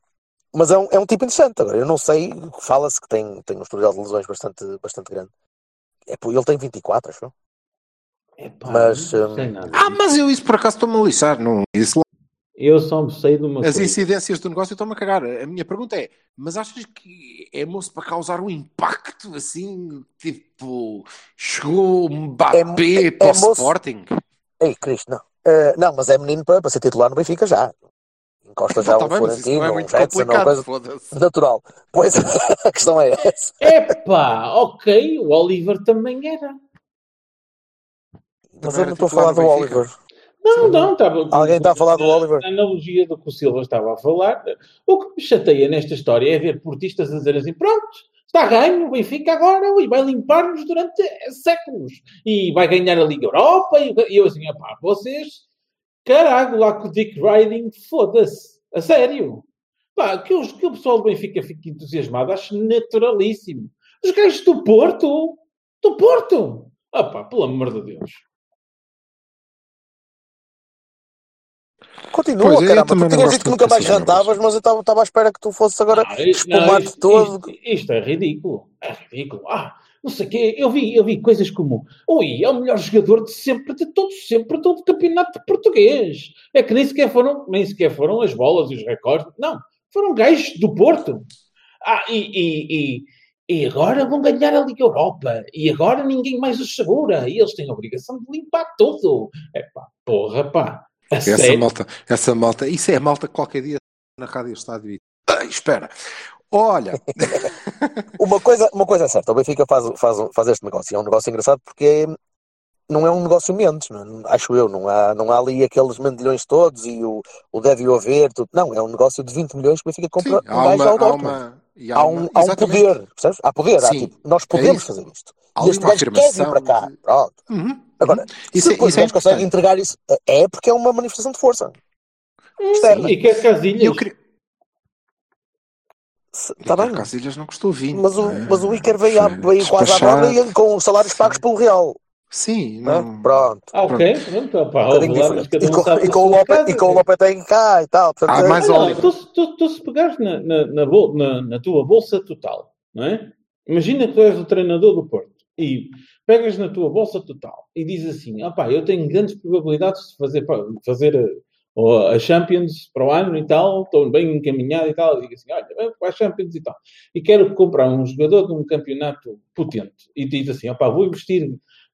mas é um, é um tipo interessante. Agora, eu não sei, fala-se que tem, tem um historial de lesões bastante, bastante grande. É, ele tem 24, acho. Epá, Mas, hum. Ah, mas eu isso por acaso estou-me a lixar. Não, isso, Eu só me sei de uma as coisa. incidências do negócio estão-me a cagar. A minha pergunta é: mas achas que é moço para causar um impacto assim? Tipo, chegou um Mbappé É- é para o moço- Sporting? Ei, Cristo, não. Ah, não, mas é menino para, para ser titular no Benfica já. Encosta já Tá um Florentino, é um Jetson, uma coisa natural. Pois a questão é essa. Epá, ok, o Oliver também era. Mas Também eu era não estou a falar do Benfica. Oliver. Não, não, estava. Alguém está a falar do Oliver? A analogia do que o Silva estava a falar. O que me chateia nesta história é ver portistas a dizer assim: pronto, está ganho, o Benfica agora e vai limpar-nos durante séculos. E vai ganhar a Liga Europa. E e eu assim: pá, vocês, caralho, lá com o Dick Riding, foda-se, a sério. Pá, que, os, que o pessoal do Benfica fique entusiasmado, acho naturalíssimo. Os gajos do Porto, do Porto, ah pá, pelo amor de Deus. Continua, Pois é, eu caramba. Tu tinhas dito que nunca mais jantavas, mas eu estava à espera que tu fosses agora Ah, espumar-te isto- todo. Isto, isto é ridículo. É ridículo. Ah, não sei o quê. Eu vi, eu vi coisas como Ui, é o melhor jogador de sempre, de todo sempre, todo o campeonato português. É que nem sequer foram, nem sequer foram as bolas e os recordes. Não, foram gajos do Porto. Ah, e, e, e, e agora vão ganhar a Liga Europa. E agora ninguém mais os segura. E eles têm a obrigação de limpar tudo. É pá, porra, pá. A Essa sério? malta, essa malta, isso é a malta que qualquer dia na rádio está a dividir. Ai, espera. Olha, Uma coisa, uma coisa é certa, o Benfica faz, faz, faz este negócio. e É um negócio engraçado porque não é um negócio não é? acho eu. Não há, não há ali aqueles mendilhões todos e o, o deve haver. Tudo. Não, é um negócio de 20 milhões que o Benfica sim, compra um há gajo ao há Dortmund. e Há um, há um poder, percebes? Há poder, há Sim, tipo, nós é podemos isso. fazer isto. Há E ali este uma gajo quer vir para afirmação cá. de- Pronto. Uhum, Agora, uhum. Isso, se é, depois isso é importante. entregar isso, é porque é uma manifestação de força. Externa. E quer Casilhas? Eu queria... Está bem. Casilhas não custou 20. Mas o, é? mas o Iker veio, Foi veio quase à borda e com os salários pagos pelo Real. Sim, não é? não... Pronto. Ah, ok. Pronto, opá, Um E com, o sua Lope, casa, e com o Lopetegui cá e tal. Portanto, Ah, é- mais óleo. tu, tu, tu se pegares na, na, na, bol- na- na tua bolsa total, não é? Imagina que tu és o treinador do Porto e pegas na tua bolsa total e dizes assim: ah eu tenho grandes probabilidades de fazer, fazer a, ou a Champions para o ano e tal, estou bem encaminhado e tal. E digo assim: olha, vamos para a Champions e tal. E quero comprar um jogador de um campeonato potente. E diz assim: ah pá, vou investir.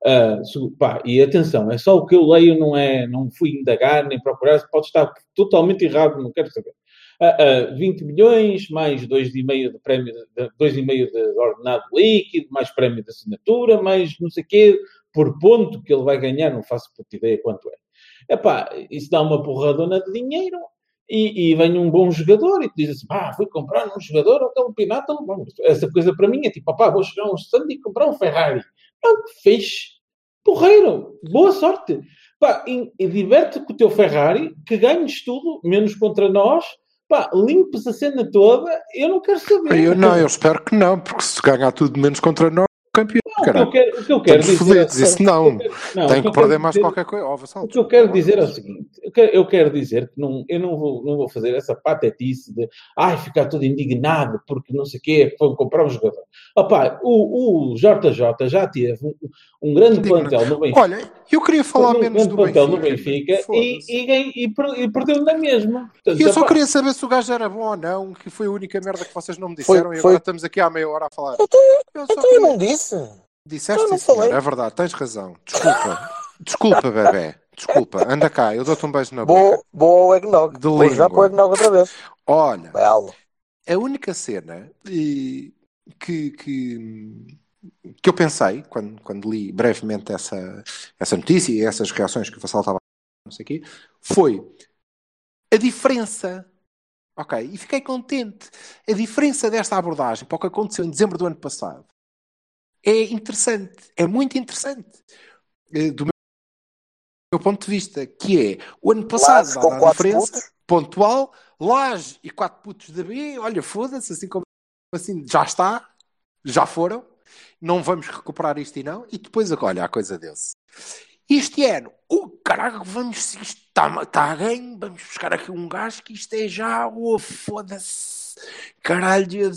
ah, su- pá, e atenção, é só o que eu leio, não é, não fui indagar nem procurar, pode estar totalmente errado, não quero saber. Ah, ah, 20 milhões, mais 2,5 de prémio, de, 2,5 de ordenado líquido, mais prémio de assinatura, mais não sei o quê, por ponto que ele vai ganhar, não faço puta ideia quanto é. Epá, isso dá uma porradona de dinheiro e, e vem um bom jogador e te diz assim, pá, fui comprar um jogador campeonato, bom, essa coisa para mim é tipo, pá, vou chegar a um stand e comprar um Ferrari. Não, fez. Porreiro, boa sorte. Pá, e, e diverte com o teu Ferrari, que ganhes tudo, menos contra nós, pá, limpes a cena toda, eu não quero saber. Eu não, eu espero que não, porque se ganhar tudo menos contra nós, campeão, Não, o, que eu caralho. quero, que eu quero dizer... isso não. Não, Tem que que eu perder mais dizer- qualquer coisa. Oh, Vassal, O que eu quero dizer é o seguinte: eu quero, eu quero dizer que não, eu não vou, não vou fazer essa patetice de ai, ficar todo indignado porque não sei o quê, foi comprar um jogador. Opá, o, o JJ já teve um, um grande Indigna- plantel no Benfica. Olha, eu queria falar um menos grande do plantel Benfica. no Benfica e, e, e e perdeu na mesma. Portanto, E eu só opá, queria saber se o gajo era bom ou não, que foi a única merda que vocês não me Foi- disseram e foi- agora estamos aqui há meia hora a falar. Eu tô- Eu só Então eu queria- não disse. Disseste eu não é verdade, tens razão. Desculpa. Desculpa, bebê. Desculpa. Anda cá, eu dou-te um beijo na boca. Boa, boa eggnog. De Vou já para o eggnog outra vez. Olha, Belo. a única cena que, que, que eu pensei quando, quando li brevemente essa, essa notícia e essas reações que o Vassal estava não sei quê, foi a diferença. Ok, e fiquei contente. A diferença desta abordagem para o que aconteceu em dezembro do ano passado é interessante, é muito interessante. eh, Do meu, ponto de vista, que é o ano passado, Lages com a diferença, putos. pontual, Laje e quatro putos da B, olha, foda-se, assim como assim, já está, já foram, não vamos recuperar isto e não, e depois, olha, a coisa deu-se. Este ano, o caralho, vamos, isto está tá a ganho, vamos buscar aqui um gajo que isto é já, oh, foda-se, caralho,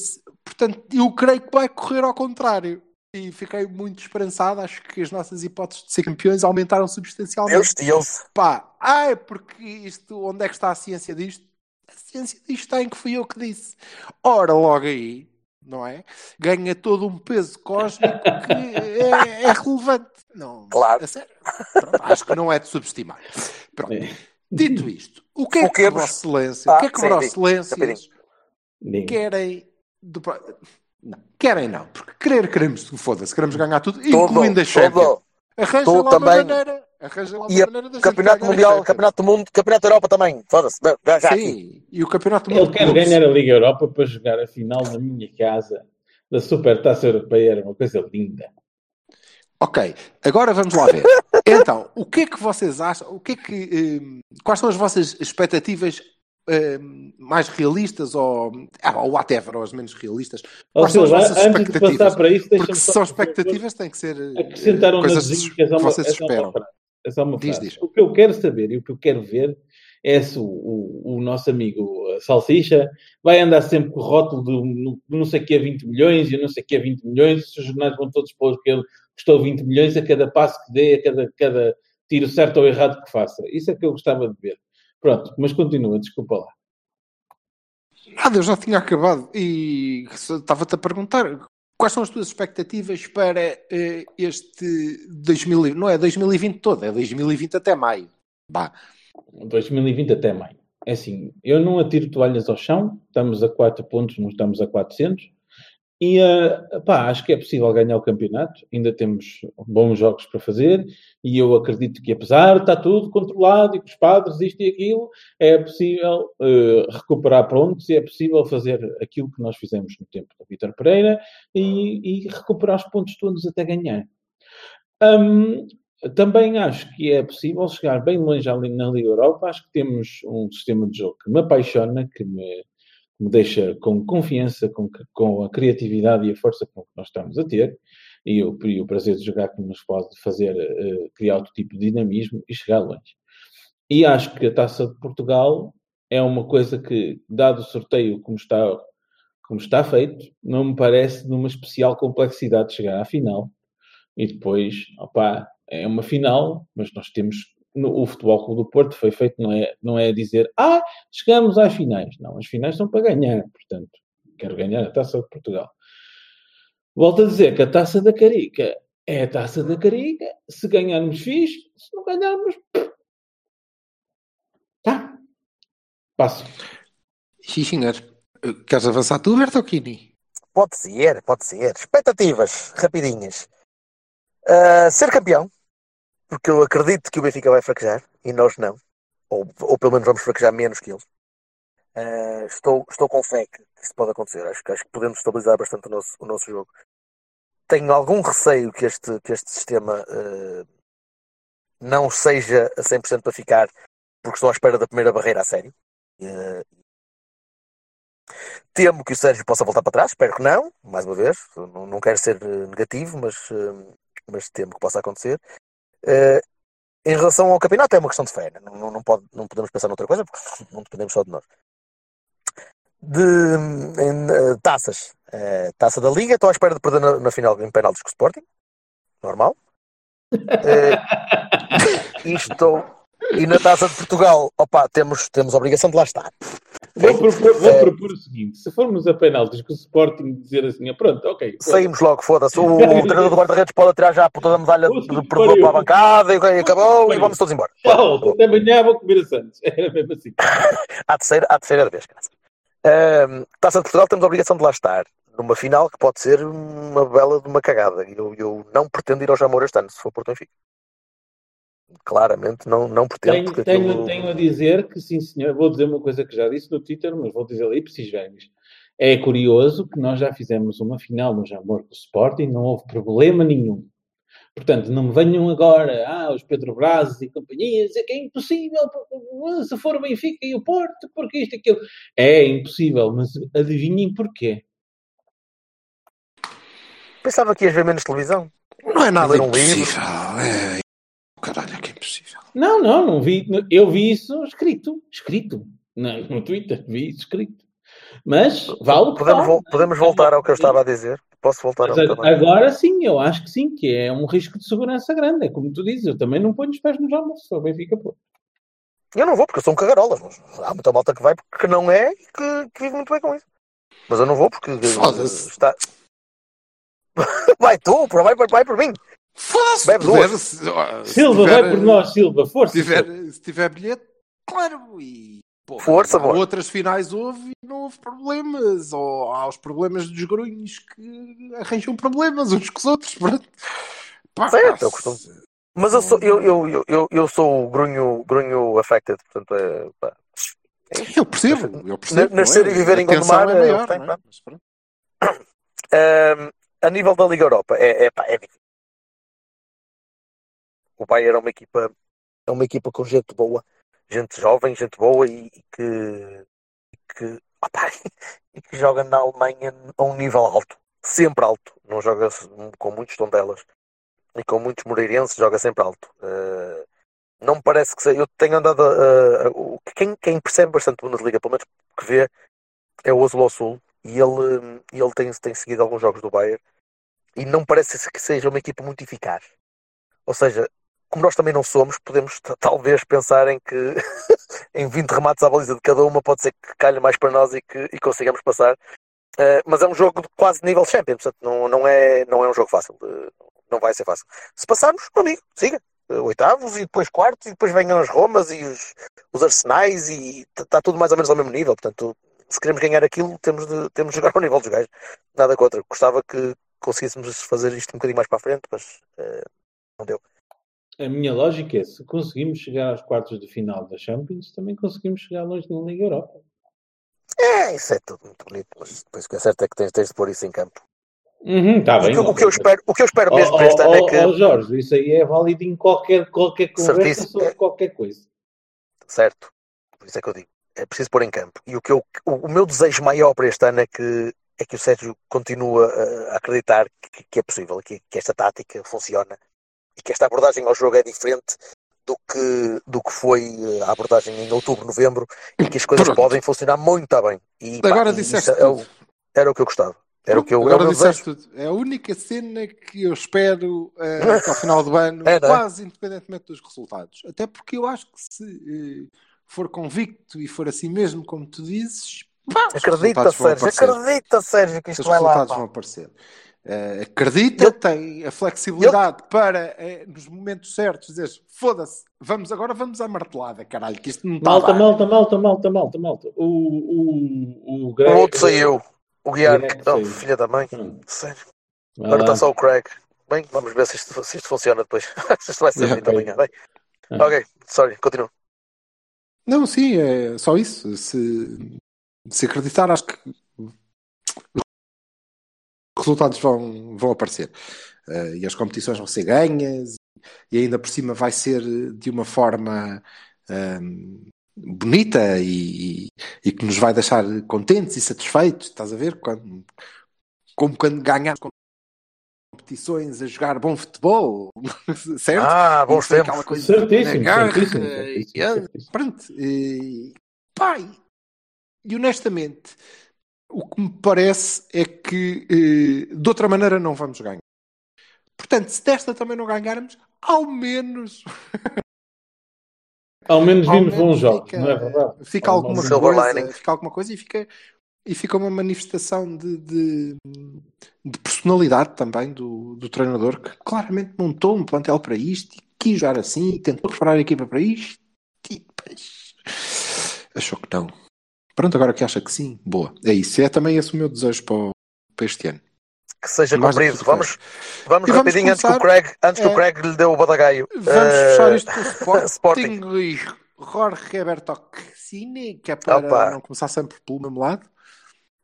portanto, eu creio que vai correr ao contrário. E fiquei muito esperançado, acho que as nossas hipóteses de ser campeões aumentaram substancialmente. Deus Deus. Pá, ai, porque isto, onde é que está a ciência disto? A ciência disto está em que fui eu que disse. Ora, logo aí, não é? Ganha todo um peso cósmico que é, é relevante. Não, Claro. a sério. Pronto, acho que não é de subestimar. Pronto. Dito isto, o que é que Foquemos. Vossa Excelência, Ah, o que é que sim, Vossa Diga. querem do Não, querem não, porque querer queremos, foda-se, queremos ganhar tudo, Tudo, incluindo a Champions. Arranja lá também. uma maneira. Arranja lá uma E maneira gente Campeonato Mundial. Campeonato do Mundo, Campeonato da Europa também. Foda-se. Já aqui. Sim, e o Campeonato do Ele Mundo quer Clubes. ganhar a Liga Europa para jogar a final na minha casa da Super Taça Europeia. Era uma coisa linda. Ok, agora vamos lá ver. Então, o que é que vocês acham? O que é que, hum, quais são as vossas expectativas eh, mais realistas ou, ah, ou whatever, ou as menos realistas? Ó, Quais são as vossas antes de expectativas? passar para isso, Porque se são expectativas, tem que ser eh, acrescentar um coisas que é que uma, vocês é esperam. É só uma Diz, frase. diz. O que eu quero saber e o que eu quero ver é se o, o, o nosso amigo eh, Salsicha vai andar sempre com o rótulo de não sei o que é 20 milhões e não sei o que é 20 milhões, se os jornais vão todos pôr que ele custou 20 milhões a cada passo que dê, a cada, cada tiro certo ou errado que faça. Isso é que eu gostava de ver. Pronto, mas continua, desculpa lá. Nada, eu já tinha acabado e estava-te a perguntar quais são as tuas expectativas para eh, este 2000, e- não é 2020 todo, é 2020 até maio. Bah, 2020 até maio. É assim, eu não atiro toalhas ao chão, estamos a 4 pontos, não estamos a 400. E, ah, pá, acho que é possível ganhar o campeonato. Ainda temos bons jogos para fazer. E eu acredito que, apesar de estar tudo controlado e com os padres, isto e aquilo, é possível eh, recuperar pontos e é possível fazer aquilo que nós fizemos no tempo do Vitor Pereira e, e recuperar os pontos todos até ganhar. Hum, também acho que é possível chegar bem longe na Liga Europa. Acho que temos um sistema de jogo que me apaixona, que me, que me deixa com confiança, com, com a criatividade e a força com que nós estamos a ter, e o, e o prazer de jogar que nos pode fazer eh, criar outro tipo de dinamismo e chegar longe. E acho que a Taça de Portugal é uma coisa que, dado o sorteio como está, como está feito, não me parece de uma especial complexidade de chegar à final. E depois, opá, é uma final, mas nós temos. No, o Futebol Clube do Porto foi feito, não é, não é dizer, ah, chegamos às finais. Não, as finais são para ganhar, portanto, quero ganhar a taça de Portugal. Volto a dizer que a taça da Carica é a taça da Carica. Se ganharmos, fixe. Se não ganharmos, tá. Passo. sim, senhor. Queres avançar tu, Bertolini? Pode ser, pode ser. Expectativas, rapidinhas. Ah, ser campeão, porque eu acredito que o Benfica vai fraquejar e nós não. Ou, ou pelo menos vamos fraquejar menos que eles. Ah, estou, estou com fé que isso pode acontecer. Acho, que- acho que podemos estabilizar bastante o nosso, o nosso jogo. Tenho algum receio que este, que este sistema ah, não seja a 100% para ficar, porque estou à espera da primeira barreira a sério. Ah, Temo que o Sérgio possa voltar para trás, espero que não, mais uma vez, não, não quero ser negativo, mas, mas temo que possa acontecer. Eh, em relação ao campeonato, é uma questão de fé, né? não, não, pode, não podemos pensar noutra coisa, porque não dependemos só de nós. De em, eh, taças, Eh, taça da Liga, estou à espera de perder na, na final em penaltis com o Sporting, normal. E estou. E na taça de Portugal, opa, temos, temos a obrigação de lá estar. Vou propor, vou É. propor o seguinte: se formos a penaltis com o Sporting dizer assim, ah, pronto, ok. Saímos logo, foda-se. O treinador do guarda-redes pode atirar já a puta da medalha de pariu. para a bancada e acabou e vamos todos embora. Tchau, até amanhã vou comer a Santos. Era mesmo assim. À terceira, à terceira vez, graças. Ahm, Taça de Portugal temos a obrigação de lá estar. Numa final que pode ser uma bela de uma cagada. Eu, eu não pretendo ir ao Jamor este ano, se for Porto Benfica. Claramente não, não pretendo. Tenho, porque tenho, aquilo- tenho a dizer que, sim, senhor, vou dizer uma coisa que já disse no Twitter, mas vou dizer ali James. É curioso que nós já fizemos uma final no Jamor com o Sporting, não houve problema nenhum. Portanto, não me venham agora, ah, os Pedro Brazos e companhia, dizer que é impossível se for o Benfica e o Porto, porque isto e aquilo. É impossível, mas adivinhem porquê. Pensava que ias ver menos televisão. Não é nada um livro. impossível. É... Caralho, que é impossível. Não, não, não vi. Eu vi isso escrito. Escrito. No, no Twitter, vi isso escrito. Mas vale o que Podemos, vale, não é? podemos voltar ao que eu estava a dizer? Posso voltar ao Mas que a- eu estava a dizer? agora sim, eu acho que sim, que é um risco de segurança grande. É como tu dizes, eu também não ponho os pés no jambos, só Benfica pô. Eu não vou porque eu sou um cagarolas. Mas há muita malta que vai porque não é e que, que vive muito bem com isso. Mas eu não vou porque eh, Foda-se. está. vai tu, por- vai, por- vai por mim. Bebe se se- ó, se Silva, tiver- vai por nós, Silva, Se força. tiver, se tiver bilhete, claro. E, pô, Força, há. Outras finais houve e não houve problemas. Ou há os problemas dos grunhos que arranjam problemas uns com os outros. Pá, Certo, se- eu costumo- Mas eu sou, eu, eu, eu, eu, sou o grunho, grunho affected, portanto é. pá. Eu percebo, eu percebo. Nascer é? e viver em Gondomar, é maior, eu tenho, não é? pá. Mas. Ahm, a nível da Liga Europa, é, é, pá, é difícil. O Bayern é uma equipa, é uma equipa com gente boa. gente jovem, gente boa e, e que, e que, opá, e que joga na Alemanha a um nível alto, sempre alto, não joga com muitos tondelas e com muitos moreirenses, joga sempre alto. Uh, não me parece que seja. Eu tenho andado a. a- quem, quem percebe bastante Bundesliga, pelo menos que vê, é o Oslo Sul e ele, ele tem, tem seguido alguns jogos do Bayern e não parece que seja uma equipa muito eficaz. Ou seja, como nós também não somos, podemos talvez pensar em que em 20 remates à baliza de cada uma pode ser que calhe mais para nós e que e consigamos passar. Uh, mas é um jogo de quase nível Champions, portanto não, não, é, não é um jogo fácil. Não vai ser fácil. Se passarmos, amigo, siga. Uh, oitavos e depois quartos e depois venham as Romas e os, os Arsenais e está tudo mais ou menos ao mesmo nível. Portanto, se queremos ganhar aquilo, temos de, temos de jogar ao nível dos gajos. Nada contra. Gostava que conseguíssemos fazer isto um bocadinho mais para a frente, mas uh, não deu. A minha lógica é, se conseguimos chegar aos quartos de final da Champions, também conseguimos chegar longe na Liga Europa. É, isso é tudo muito bonito, mas depois o que é certo é que tens, tens de pôr isso em campo. Uhum, tá o, bem. que, o que eu espero, o que eu espero Oh, mesmo para este oh, ano é oh, que. oh, Jorge, isso aí é válido em qualquer, qualquer conversa Certíssimo. sobre qualquer coisa. Certo. Por isso é que eu digo. É preciso pôr em campo. E o, que eu, o, o meu desejo maior para este ano é que, é que o Sérgio continue a, a acreditar que, que é possível, que, que esta tática funciona e que esta abordagem ao jogo é diferente do que, do que foi eh, a abordagem em outubro, novembro e que as coisas Pronto. podem funcionar muito bem. E, pá, Agora e disseste é o- tudo. era o que eu gostava. Era o que eu, é Agora meu disseste tudo. É a única cena que eu espero eh, que ao final do ano, É, é? quase independentemente dos resultados. Até porque eu acho que se eh, for convicto e for assim mesmo como tu dizes, pá, os Acredita, resultados Sérgio, acredita, Sérgio, que isto Os vai lá. resultados pá. vão aparecer. Eh, acredita, Eu- tem a flexibilidade para, eh, nos momentos certos, dizer foda-se, vamos agora vamos à martelada, caralho, que isto não está Malta, malta, malta, malta, malta, malta. O, o, o O Greg... outro saiu. O Guiar, Greg oh, saiu. filha da mãe. Pronto. Sério. Vai Agora está só o Craig. Bem, vamos ver se isto, se isto funciona depois. se isto vai ser Yeah, bonito amanhã. Bem. Ah. Ok, sorry, continua. Não, sim, é só isso. Se, se acreditar, acho que resultados vão, vão aparecer. Eh, e as competições vão ser ganhas, e ainda por cima vai ser de uma forma ehm, bonita e, e que nos vai deixar contentes e satisfeitos. Estás a ver? Quando, como quando ganhamos competições a jogar bom futebol, certo? Ah, bons E tempos. aquela coisa Certíssimo, garra, certíssimo, e- certíssimo, certíssimo. Pronto, e, pá, e- e honestamente, o que me parece é que eh, de outra maneira não vamos ganhar. Portanto, se desta também não ganharmos, ao menos, Ao menos ao vimos menos bons jogos, fica, não é verdade? fica Ao alguma coisa, lining. fica alguma coisa e fica, e fica uma manifestação de, de, de personalidade também do, do treinador que claramente montou um plantel para isto e quis jogar assim e tentou preparar a equipa para isto e achou que não. Pronto, agora que acha que sim, boa. É isso. É também esse o meu desejo para, o- para este ano. Que seja Mais do que cumprido. Vamos, vamos E vamos rapidinho antes que o Craig, antes que é. o Craig lhe dê o badagaio. Vamos Eh, fechar isto com o Sporting, e Jorge Bertocchini, que é para Opa. não começar sempre pelo mesmo lado.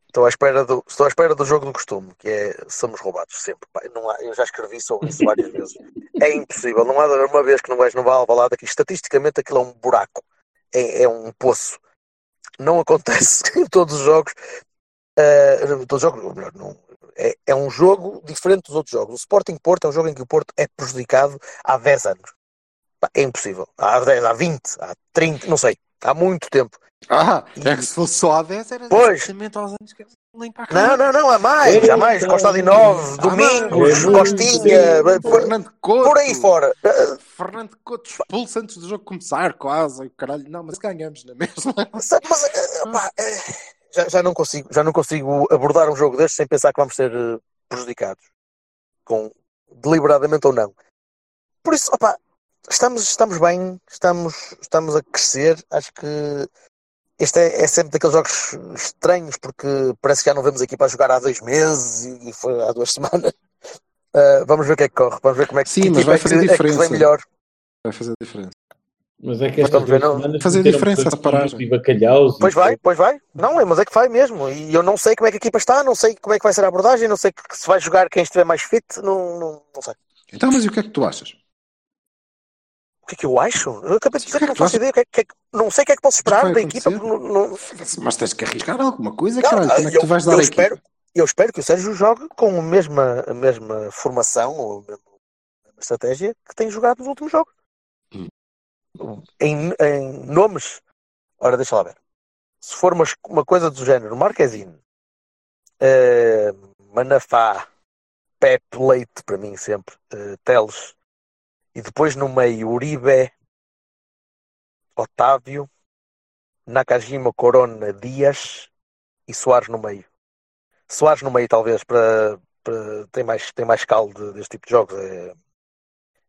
Estou à, espera do, estou à espera do jogo do costume, que é somos roubados sempre. Pá, não há- eu já escrevi sobre isso várias vezes. É impossível. Não há uma vez que não vais no Alvalade que estatisticamente aquilo é um buraco. É, é um poço. Não acontece em todos os jogos. em todos os jogos, melhor, não, é, é um jogo diferente dos outros jogos. O Sporting Porto é um jogo em que o Porto é prejudicado há 10 anos. É impossível. Há 10, há 20, há 30, não sei. Há muito tempo. Ah, é que se fosse só a 10 era Pois. exatamente aos anos que nem para Não, não, não, há mais, há mais. Costa de Nove, Ah, Domingos, não. Costinha, Fernando Couto. por aí fora. Eh, Fernando Couto expulso antes do jogo começar, quase. Caralho, não, mas ganhamos na mesma. Mas, eh, pá, eh, já, já, não consigo, já não consigo abordar um jogo destes sem pensar que vamos ser eh, prejudicados. Com, deliberadamente ou não. Por isso, opá, estamos, estamos bem, estamos, estamos a crescer. Acho que este é, é sempre daqueles jogos estranhos, porque parece que já não vemos a equipa a jogar há dois meses e, e foi há duas semanas. Eh, vamos ver o que é que corre, vamos ver como é que, Sim, que mas vai é que, fazer é que vem diferença. melhor. Vai fazer diferença. Mas é que estas duas semanas fazer diferença essa pessoas paragem. E bacalhaus. Pois e- vai, pois vai. Não, é, mas é que vai mesmo. E eu não sei como é que a equipa está, não sei como é que vai ser a abordagem, não sei que- se vai jogar quem estiver mais fit, não, não, não sei. Então, mas e o que é que tu achas? Que é que eu acho? Eu acabei de dizer que não faço ideia. que é- que é não sei o que é que posso esperar da equipa. não- Mas tens que arriscar alguma coisa, Não, caralho. Como é que eu- tu vais dar eu a espero, equipa? eu espero que o Sérgio jogue com a mesma, a mesma formação ou a mesma, estratégia que tem jogado nos últimos jogos. Hum. Em, em nomes, ora, deixa lá ver. Se for uma, uma coisa do género, Marquezine, eh, Manafá, Pepe Leite, para mim sempre, eh, Teles, e depois no meio Uribe, Otávio, Nakajima, Corona, Dias e Soares no meio. Soares no meio, talvez, para, para tem mais tem mais caldo deste tipo de jogos. É,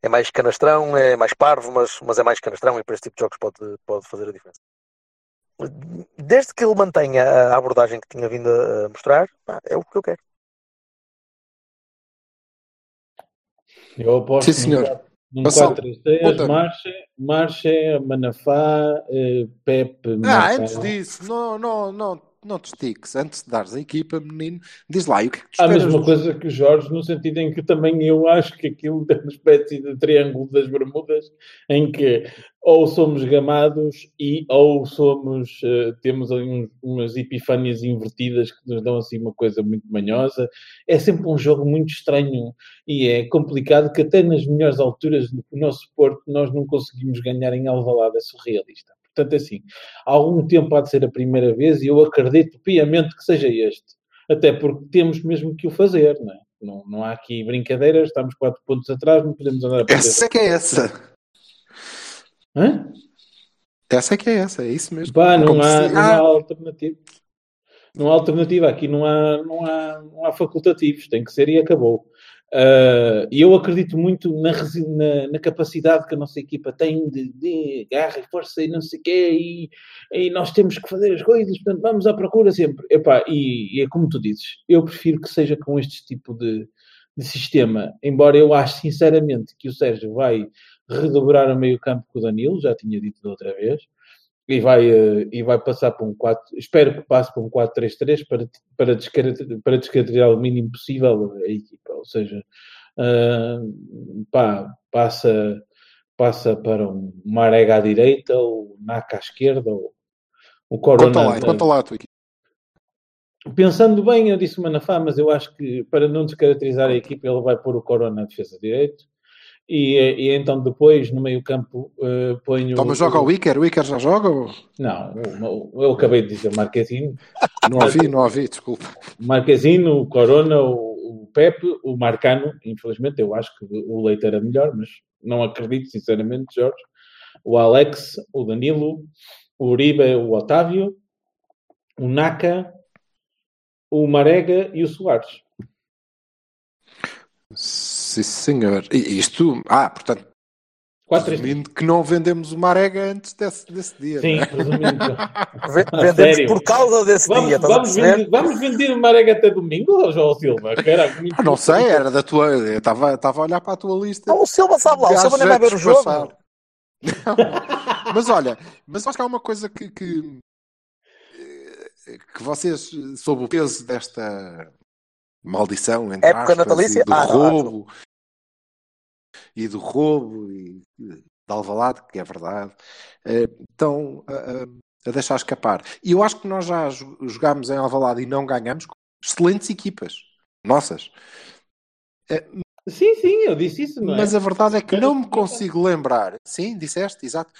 é mais canastrão, é mais parvo, mas, mas é mais canastrão e para este tipo de jogos pode, pode fazer a diferença. Desde que ele mantenha a abordagem que tinha vindo a mostrar, é o que eu quero. Eu aposto Sim, senhor. 4-3-3, conta-me. Marcha, Marcha, Manafá, eh, Pepe, Ah, Marcão. antes disso, não, não, não, não te estiques. Antes de dares a equipa, menino, diz lá, e o que é que tu Há a mesma coisa que o Jorge, no sentido em que também eu acho que aquilo é uma espécie de triângulo das Bermudas, em que ou somos gamados e ou somos, eh, temos ali uns- umas epifânias invertidas que nos dão assim uma coisa muito manhosa. É sempre um jogo muito estranho e é complicado que até nas melhores alturas do nosso Porto nós não conseguimos ganhar em Alvalade, é surrealista. Portanto, assim, há algum tempo há de ser a primeira vez e eu acredito piamente que seja este. Até porque temos mesmo que o fazer, não é? Não, não há aqui brincadeiras, estamos quatro pontos atrás, não podemos andar a perder. Essa é que é essa. Hã? Essa é que é essa, é isso mesmo. Pá, não Como há, se- não há Ah, alternativa. Não há alternativa. Aqui não há, não há, não há facultativos. Tem que ser e acabou. Ah, E eu acredito muito na, na, na capacidade que a nossa equipa tem de, de garra e força e não sei o quê. E, e nós temos que fazer as coisas. Portanto, vamos à procura sempre. Epá, e, e é como tu dizes. Eu prefiro que seja com este tipo de, de sistema. Embora eu acho sinceramente que o Sérgio vai redobrar o meio campo com o Danilo. Já tinha dito da outra vez e vai, eh, e vai passar para um 4, espero que passe para um 4-3-3 para, para, para descaracterizar o mínimo possível a equipa, ou seja, ah, pá, passa, passa para um Marega à direita, o Naka à esquerda, ou o Corona. Conta lá, conta lá a tua equipa. Pensando bem, eu disse Manafá, mas eu acho que para não descaracterizar a equipa, ele vai pôr o Corona na defesa direito. E, e então depois, no meio campo, uh, ponho... Toma, joga o Iker, o Iker já joga? Ou... Não, o- eu acabei de dizer Marquezine. Não ouvi, não ouvi, desculpa. Marquezine, o Corona, o, o Pepe, o Marcano, infelizmente, eu acho que o Leite era melhor, mas não acredito, sinceramente, Jorge. O Alex, o Danilo, o Uribe, o Otávio, o Naka, o Marega e o Soares. Sim, senhor. E isto, ah, portanto, 4 3 presumindo que não vendemos o Marega antes desse, desse dia. Sim, não é? presumindo. Ah, Vendemos sério? por causa desse Vamos, dia, vamos, vender, vamos vender o Marega até domingo, ou João Silva? Ah, não sei, era da tua. Eu estava estava a olhar para a tua lista. Não, o Silva sabe lá, o Silva nem vai ver o jogo. Mas olha, mas acho que há uma coisa que, que, eh, que vocês, sob o peso desta maldição, entre Época aspas, natalícia? e do Ah, não, roubo, e do roubo, e de Alvalade, que é verdade, eh, estão a, a- a deixar escapar. E eu acho que nós já jo- jogámos em Alvalade e não ganhamos com excelentes equipas, nossas. Sim, sim, eu disse isso, não é? Mas a verdade é que não me consigo lembrar. Sim, disseste, exato.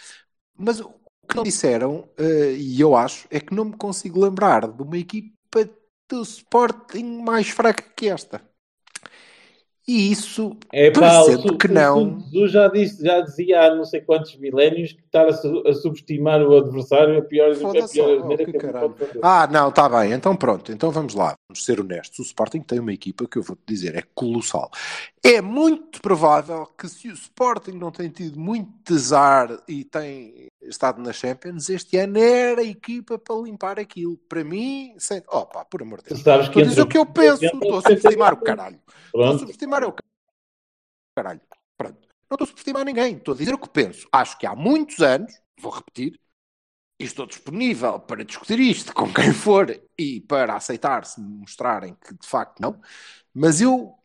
Mas o que não disseram, eh, e eu acho, é que não me consigo lembrar de uma equipa do Sporting mais fraca que esta. E isso, É pá, parecendo o, que o não. Sun Tzu já, disse, já dizia há não sei quantos milénios que estar a, su- a subestimar o adversário é pior, a Foda-se, pior oh, que que fazer. Ah, não, está bem. Então pronto. Então vamos lá. Vamos ser honestos. O Sporting tem uma equipa que eu vou-te dizer é colossal. É muito provável que se o Sporting não tem tido muito azar e tem estado na Champions, este ano era a equipa para limpar aquilo. Para mim, sem... opa, por amor de Deus. sabes dizer entre o que eu penso. Estou a subestimar o caralho. Estou a subestimar o caralho. Pronto. Não estou a subestimar ninguém. Estou a dizer o que penso. Acho que há muitos anos, vou repetir, e estou disponível para discutir isto com quem for e para aceitar se me mostrarem que de facto não. Mas eu,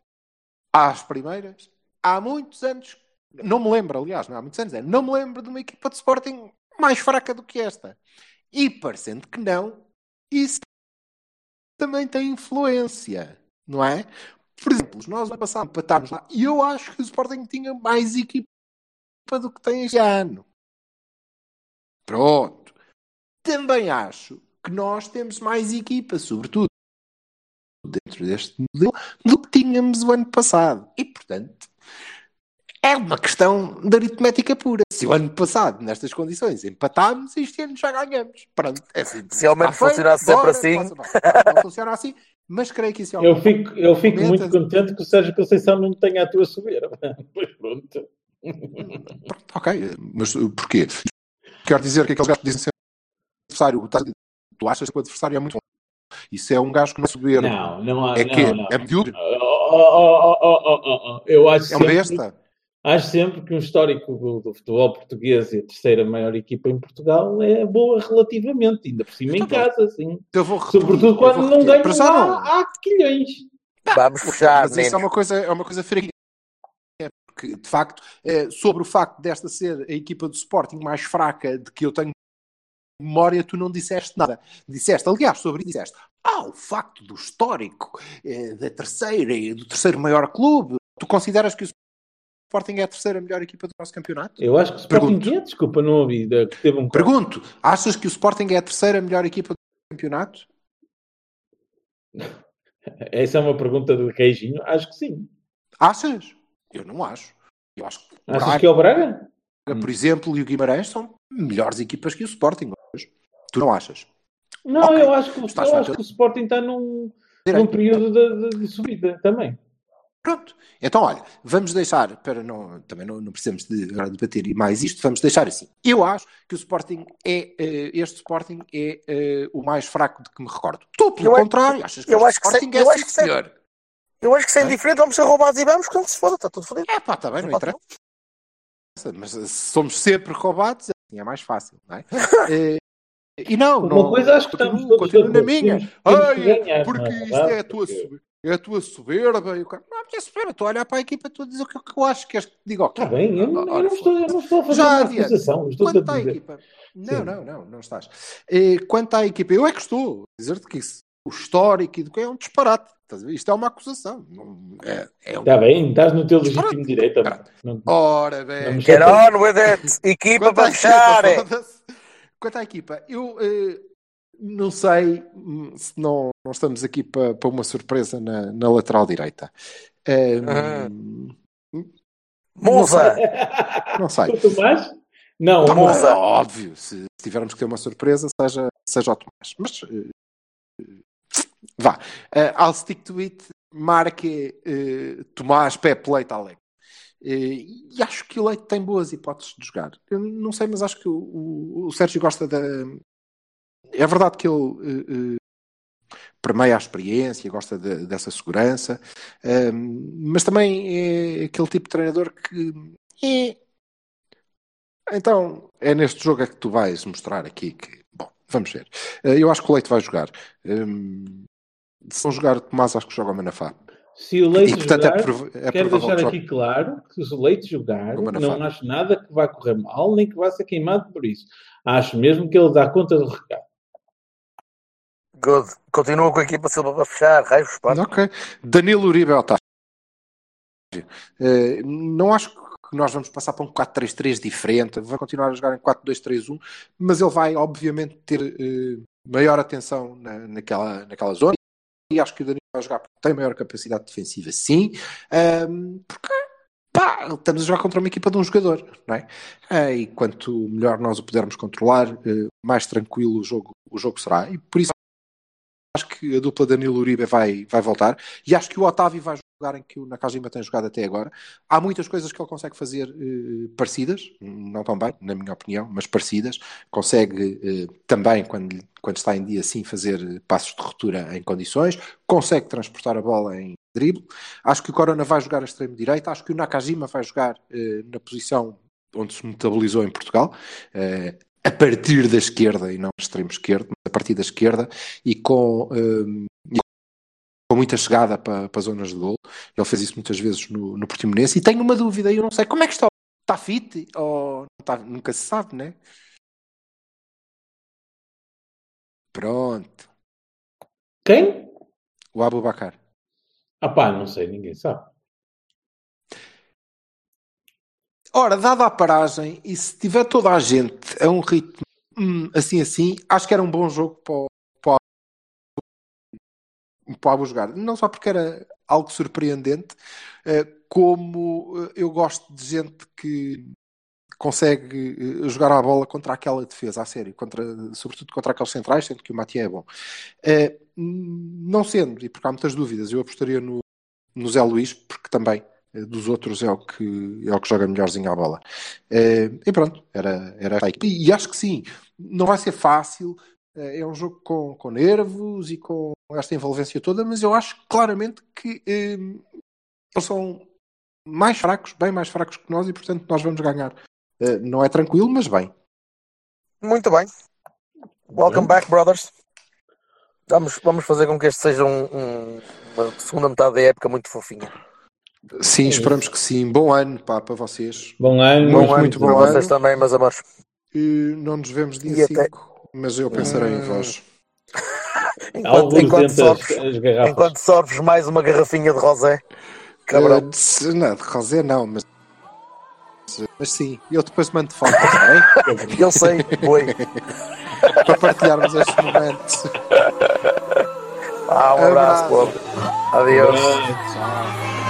às primeiras, há muitos anos não me lembro, aliás, não há muitos anos, é, não me lembro de uma equipa de Sporting mais fraca do que esta. E parecendo que não, isso também tem influência, não é? Por exemplo, nós no passado empatámos lá e eu acho que o Sporting tinha mais equipa do que tem este ano. Pronto. Também acho que nós temos mais equipa, sobretudo dentro deste modelo, do que tínhamos o ano passado. E, portanto, é uma questão de aritmética pura. Se o ano passado, nestas condições, empatámos, este ano já ganhamos. Pronto, é assim. Se ao menos funcionasse sempre assim. não, não funciona assim, mas creio que isso é Eu fico, eu fico Comenta. muito contente que o Sérgio Conceição não tenha a tua soberba. Pois pronto. Pronto, ok, mas porquê? Quer dizer que aqueles gajos que dizem sempre adversário, o tá- tu achas que o adversário é muito bom. Isso é um gajo que não é soberbo. Não, não há. é não, que não. é medíocre, Oh, oh, oh, oh, oh, oh, oh. Eu acho é um sempre, besta. acho sempre que um histórico do, do futebol português e a terceira maior equipa em Portugal é boa relativamente, ainda por cima em Então, casa, sim. Eu vou repetir, Sobretudo eu quando vou não ganham não. há, há quilhões. Vamos fechar, Mas isso é uma coisa, é uma coisa. É porque, de facto, é, sobre o facto desta ser a equipa do Sporting mais fraca de que eu tenho memória, tu não disseste nada. Disseste, aliás, sobre isso disseste, ah, o facto do histórico eh, da terceira e do terceiro maior clube. Tu consideras que o Sporting é a terceira melhor equipa do nosso campeonato? Eu acho que o Sporting Pergunto. é, desculpa, não ouvi, teve um Pergunto, achas que o Sporting é a terceira melhor equipa do campeonato? Essa é uma pergunta do queijinho? Acho que sim. Achas? Eu não acho. Eu acho que Achas Braga, que é o Braga? por exemplo, e o Guimarães são melhores equipas que o Sporting. Tu não achas? Não, Ok. eu acho que, o- eu acho que o Sporting está num, num período de, de- de subida também. Pronto. Então, olha, vamos deixar, para não, também não, não precisamos de agora debater mais isto, vamos deixar assim. Eu acho que o Sporting é, eh, este Sporting é eh, o mais fraco de que me recordo. Tu, pelo Eu acho- contrário, achas que eu este acho que Sporting sei- é eu acho sim, que sei. Eu acho que se é indiferente, vamos ser roubados e vamos, quando se foda, está tudo fodido. É pá, está bem, não Não interessa. Mas se somos sempre roubados, assim é mais fácil, não é? Eh, e não, Uma não, coisa acho que continuo, estamos todos continuo na minha. Ai, que ganhar, porque é é a tua, Porque- é a tua soberba. E o cara, não, mas é soberba. Estou a olhar para a equipa, estou a dizer o que, o que eu acho. Queres que te diga o quê? Está bem, eu, não- não estou, eu não estou a fazer Já uma acusação. a Quanto à equipa. Não, Sim. não, não, não estás. Eh, Quanto à equipa, eu é que estou a dizer-te que isso, o histórico e do que é um disparate. Isto é uma acusação. Não- É, é um... Está bem, estás no teu legítimo direito. Não- Ora bem. Vamos Get on with it! Equipa para fechar! Quanto à equipa, eu eh, não sei hum, se não, não estamos aqui para, para uma surpresa na, na lateral direita. Eh, Uhum. não Musa! sei, Não sei. O Tomás? Não, Tá bom, Musa. é óbvio, se tivermos que ter uma surpresa, seja, seja o Tomás. Mas eh, vá. Eh, I'll stick to it. Marque eh, Tomás, Pepe, Leite, Alex. Eh, e acho que o Leite tem boas hipóteses de jogar. Eu não sei, mas acho que o, o- o Sérgio gosta da. É verdade que ele eh, eh, permeia a experiência, gosta de- dessa segurança, mas também é aquele tipo de treinador que então, é neste jogo é que tu vais mostrar aqui que. Vamos ver. Eh, Eu acho que o Leite vai jogar. Hum, se não jogar Tomás, acho que joga o Manafá. Se o Leite e portanto jogar, é, prov- é quero deixar que aqui claro que se o Leite jogar, não acho nada que vá correr mal, nem que vá ser queimado por isso. Acho mesmo que ele dá conta do recado. Good. Continua com a equipa Silva para fechar. Raios, pá. Ok. Danilo Uribe é Otávio. Eh, não acho que nós vamos passar para um 4-3-3 diferente. Vai continuar a jogar em 4-2-3-1, mas ele vai, obviamente, ter eh, maior atenção na, naquela, naquela zona. E acho que o Danilo vai jogar porque tem maior capacidade defensiva, sim. Ahm, porque pá, estamos a jogar contra uma equipa de um jogador, não é? Ah, e quanto melhor nós o pudermos controlar, eh, mais tranquilo o jogo, o jogo será. E por isso acho que a dupla Danilo Uribe vai, vai voltar e acho que o Otávio vai jogar em que o Nakajima tem jogado até agora. Há muitas coisas que ele consegue fazer eh, parecidas, não tão bem, na minha opinião, mas parecidas. Consegue eh, também, quando, quando está em dia, sim, fazer eh, passos de ruptura em condições. Consegue transportar a bola em drible. Acho que o Corona vai jogar a extremo direita. Acho que o Nakajima vai jogar eh, na posição onde se metabolizou em Portugal. eh, a partir da esquerda e não extremo esquerdo, mas a partir da esquerda e com, e com muita chegada para, para zonas de gol. Ele fez isso muitas vezes no, no Portimonense e tenho uma dúvida, eu não sei como é que está Está fit ou não tá? nunca se sabe, né? Pronto. Quem? O Abubacar. Ah pá, não sei, ninguém sabe. Ora, dada a paragem, e se tiver toda a gente a um ritmo hum, assim assim, acho que era um bom jogo para o, para o, para o Abu jogar. Não só porque era algo surpreendente, eh, como eh, eu gosto de gente que consegue eh, jogar a bola contra aquela defesa, a sério, contra, sobretudo contra aqueles centrais, sendo que o Matia é bom. Não sendo, e porque há muitas dúvidas, eu apostaria no, no Zé Luís, porque também dos outros é o que, é o que joga melhorzinho à bola. E pronto, era, era e, e acho que sim, não vai ser fácil, é um jogo com, com nervos e com esta envolvência toda, mas eu acho claramente que eh, eles são mais fracos, bem mais fracos que nós, e portanto nós vamos ganhar. Eh, não é tranquilo, mas bem. Muito bem. Welcome back, brothers. Vamos, vamos fazer com que este seja um, um- uma segunda metade da época muito fofinha. Sim, esperamos que sim. Bom ano pá, para vocês. Bom ano. Bom Bom ano muito para bom vocês ano. também, meus amores. E não nos vemos dia E até- 5, mas eu pensarei em Hum. vós. Enquanto, enquanto, sorves, enquanto sorves mais uma garrafinha de rosé. Cabrão. De- não, de Rosé não, mas. Mas sim, eu depois mando fotos, está bem? Eu sei, oi. Para partilharmos estes momentos. Ah, um abraço, Abraço. Adeus. Tchau.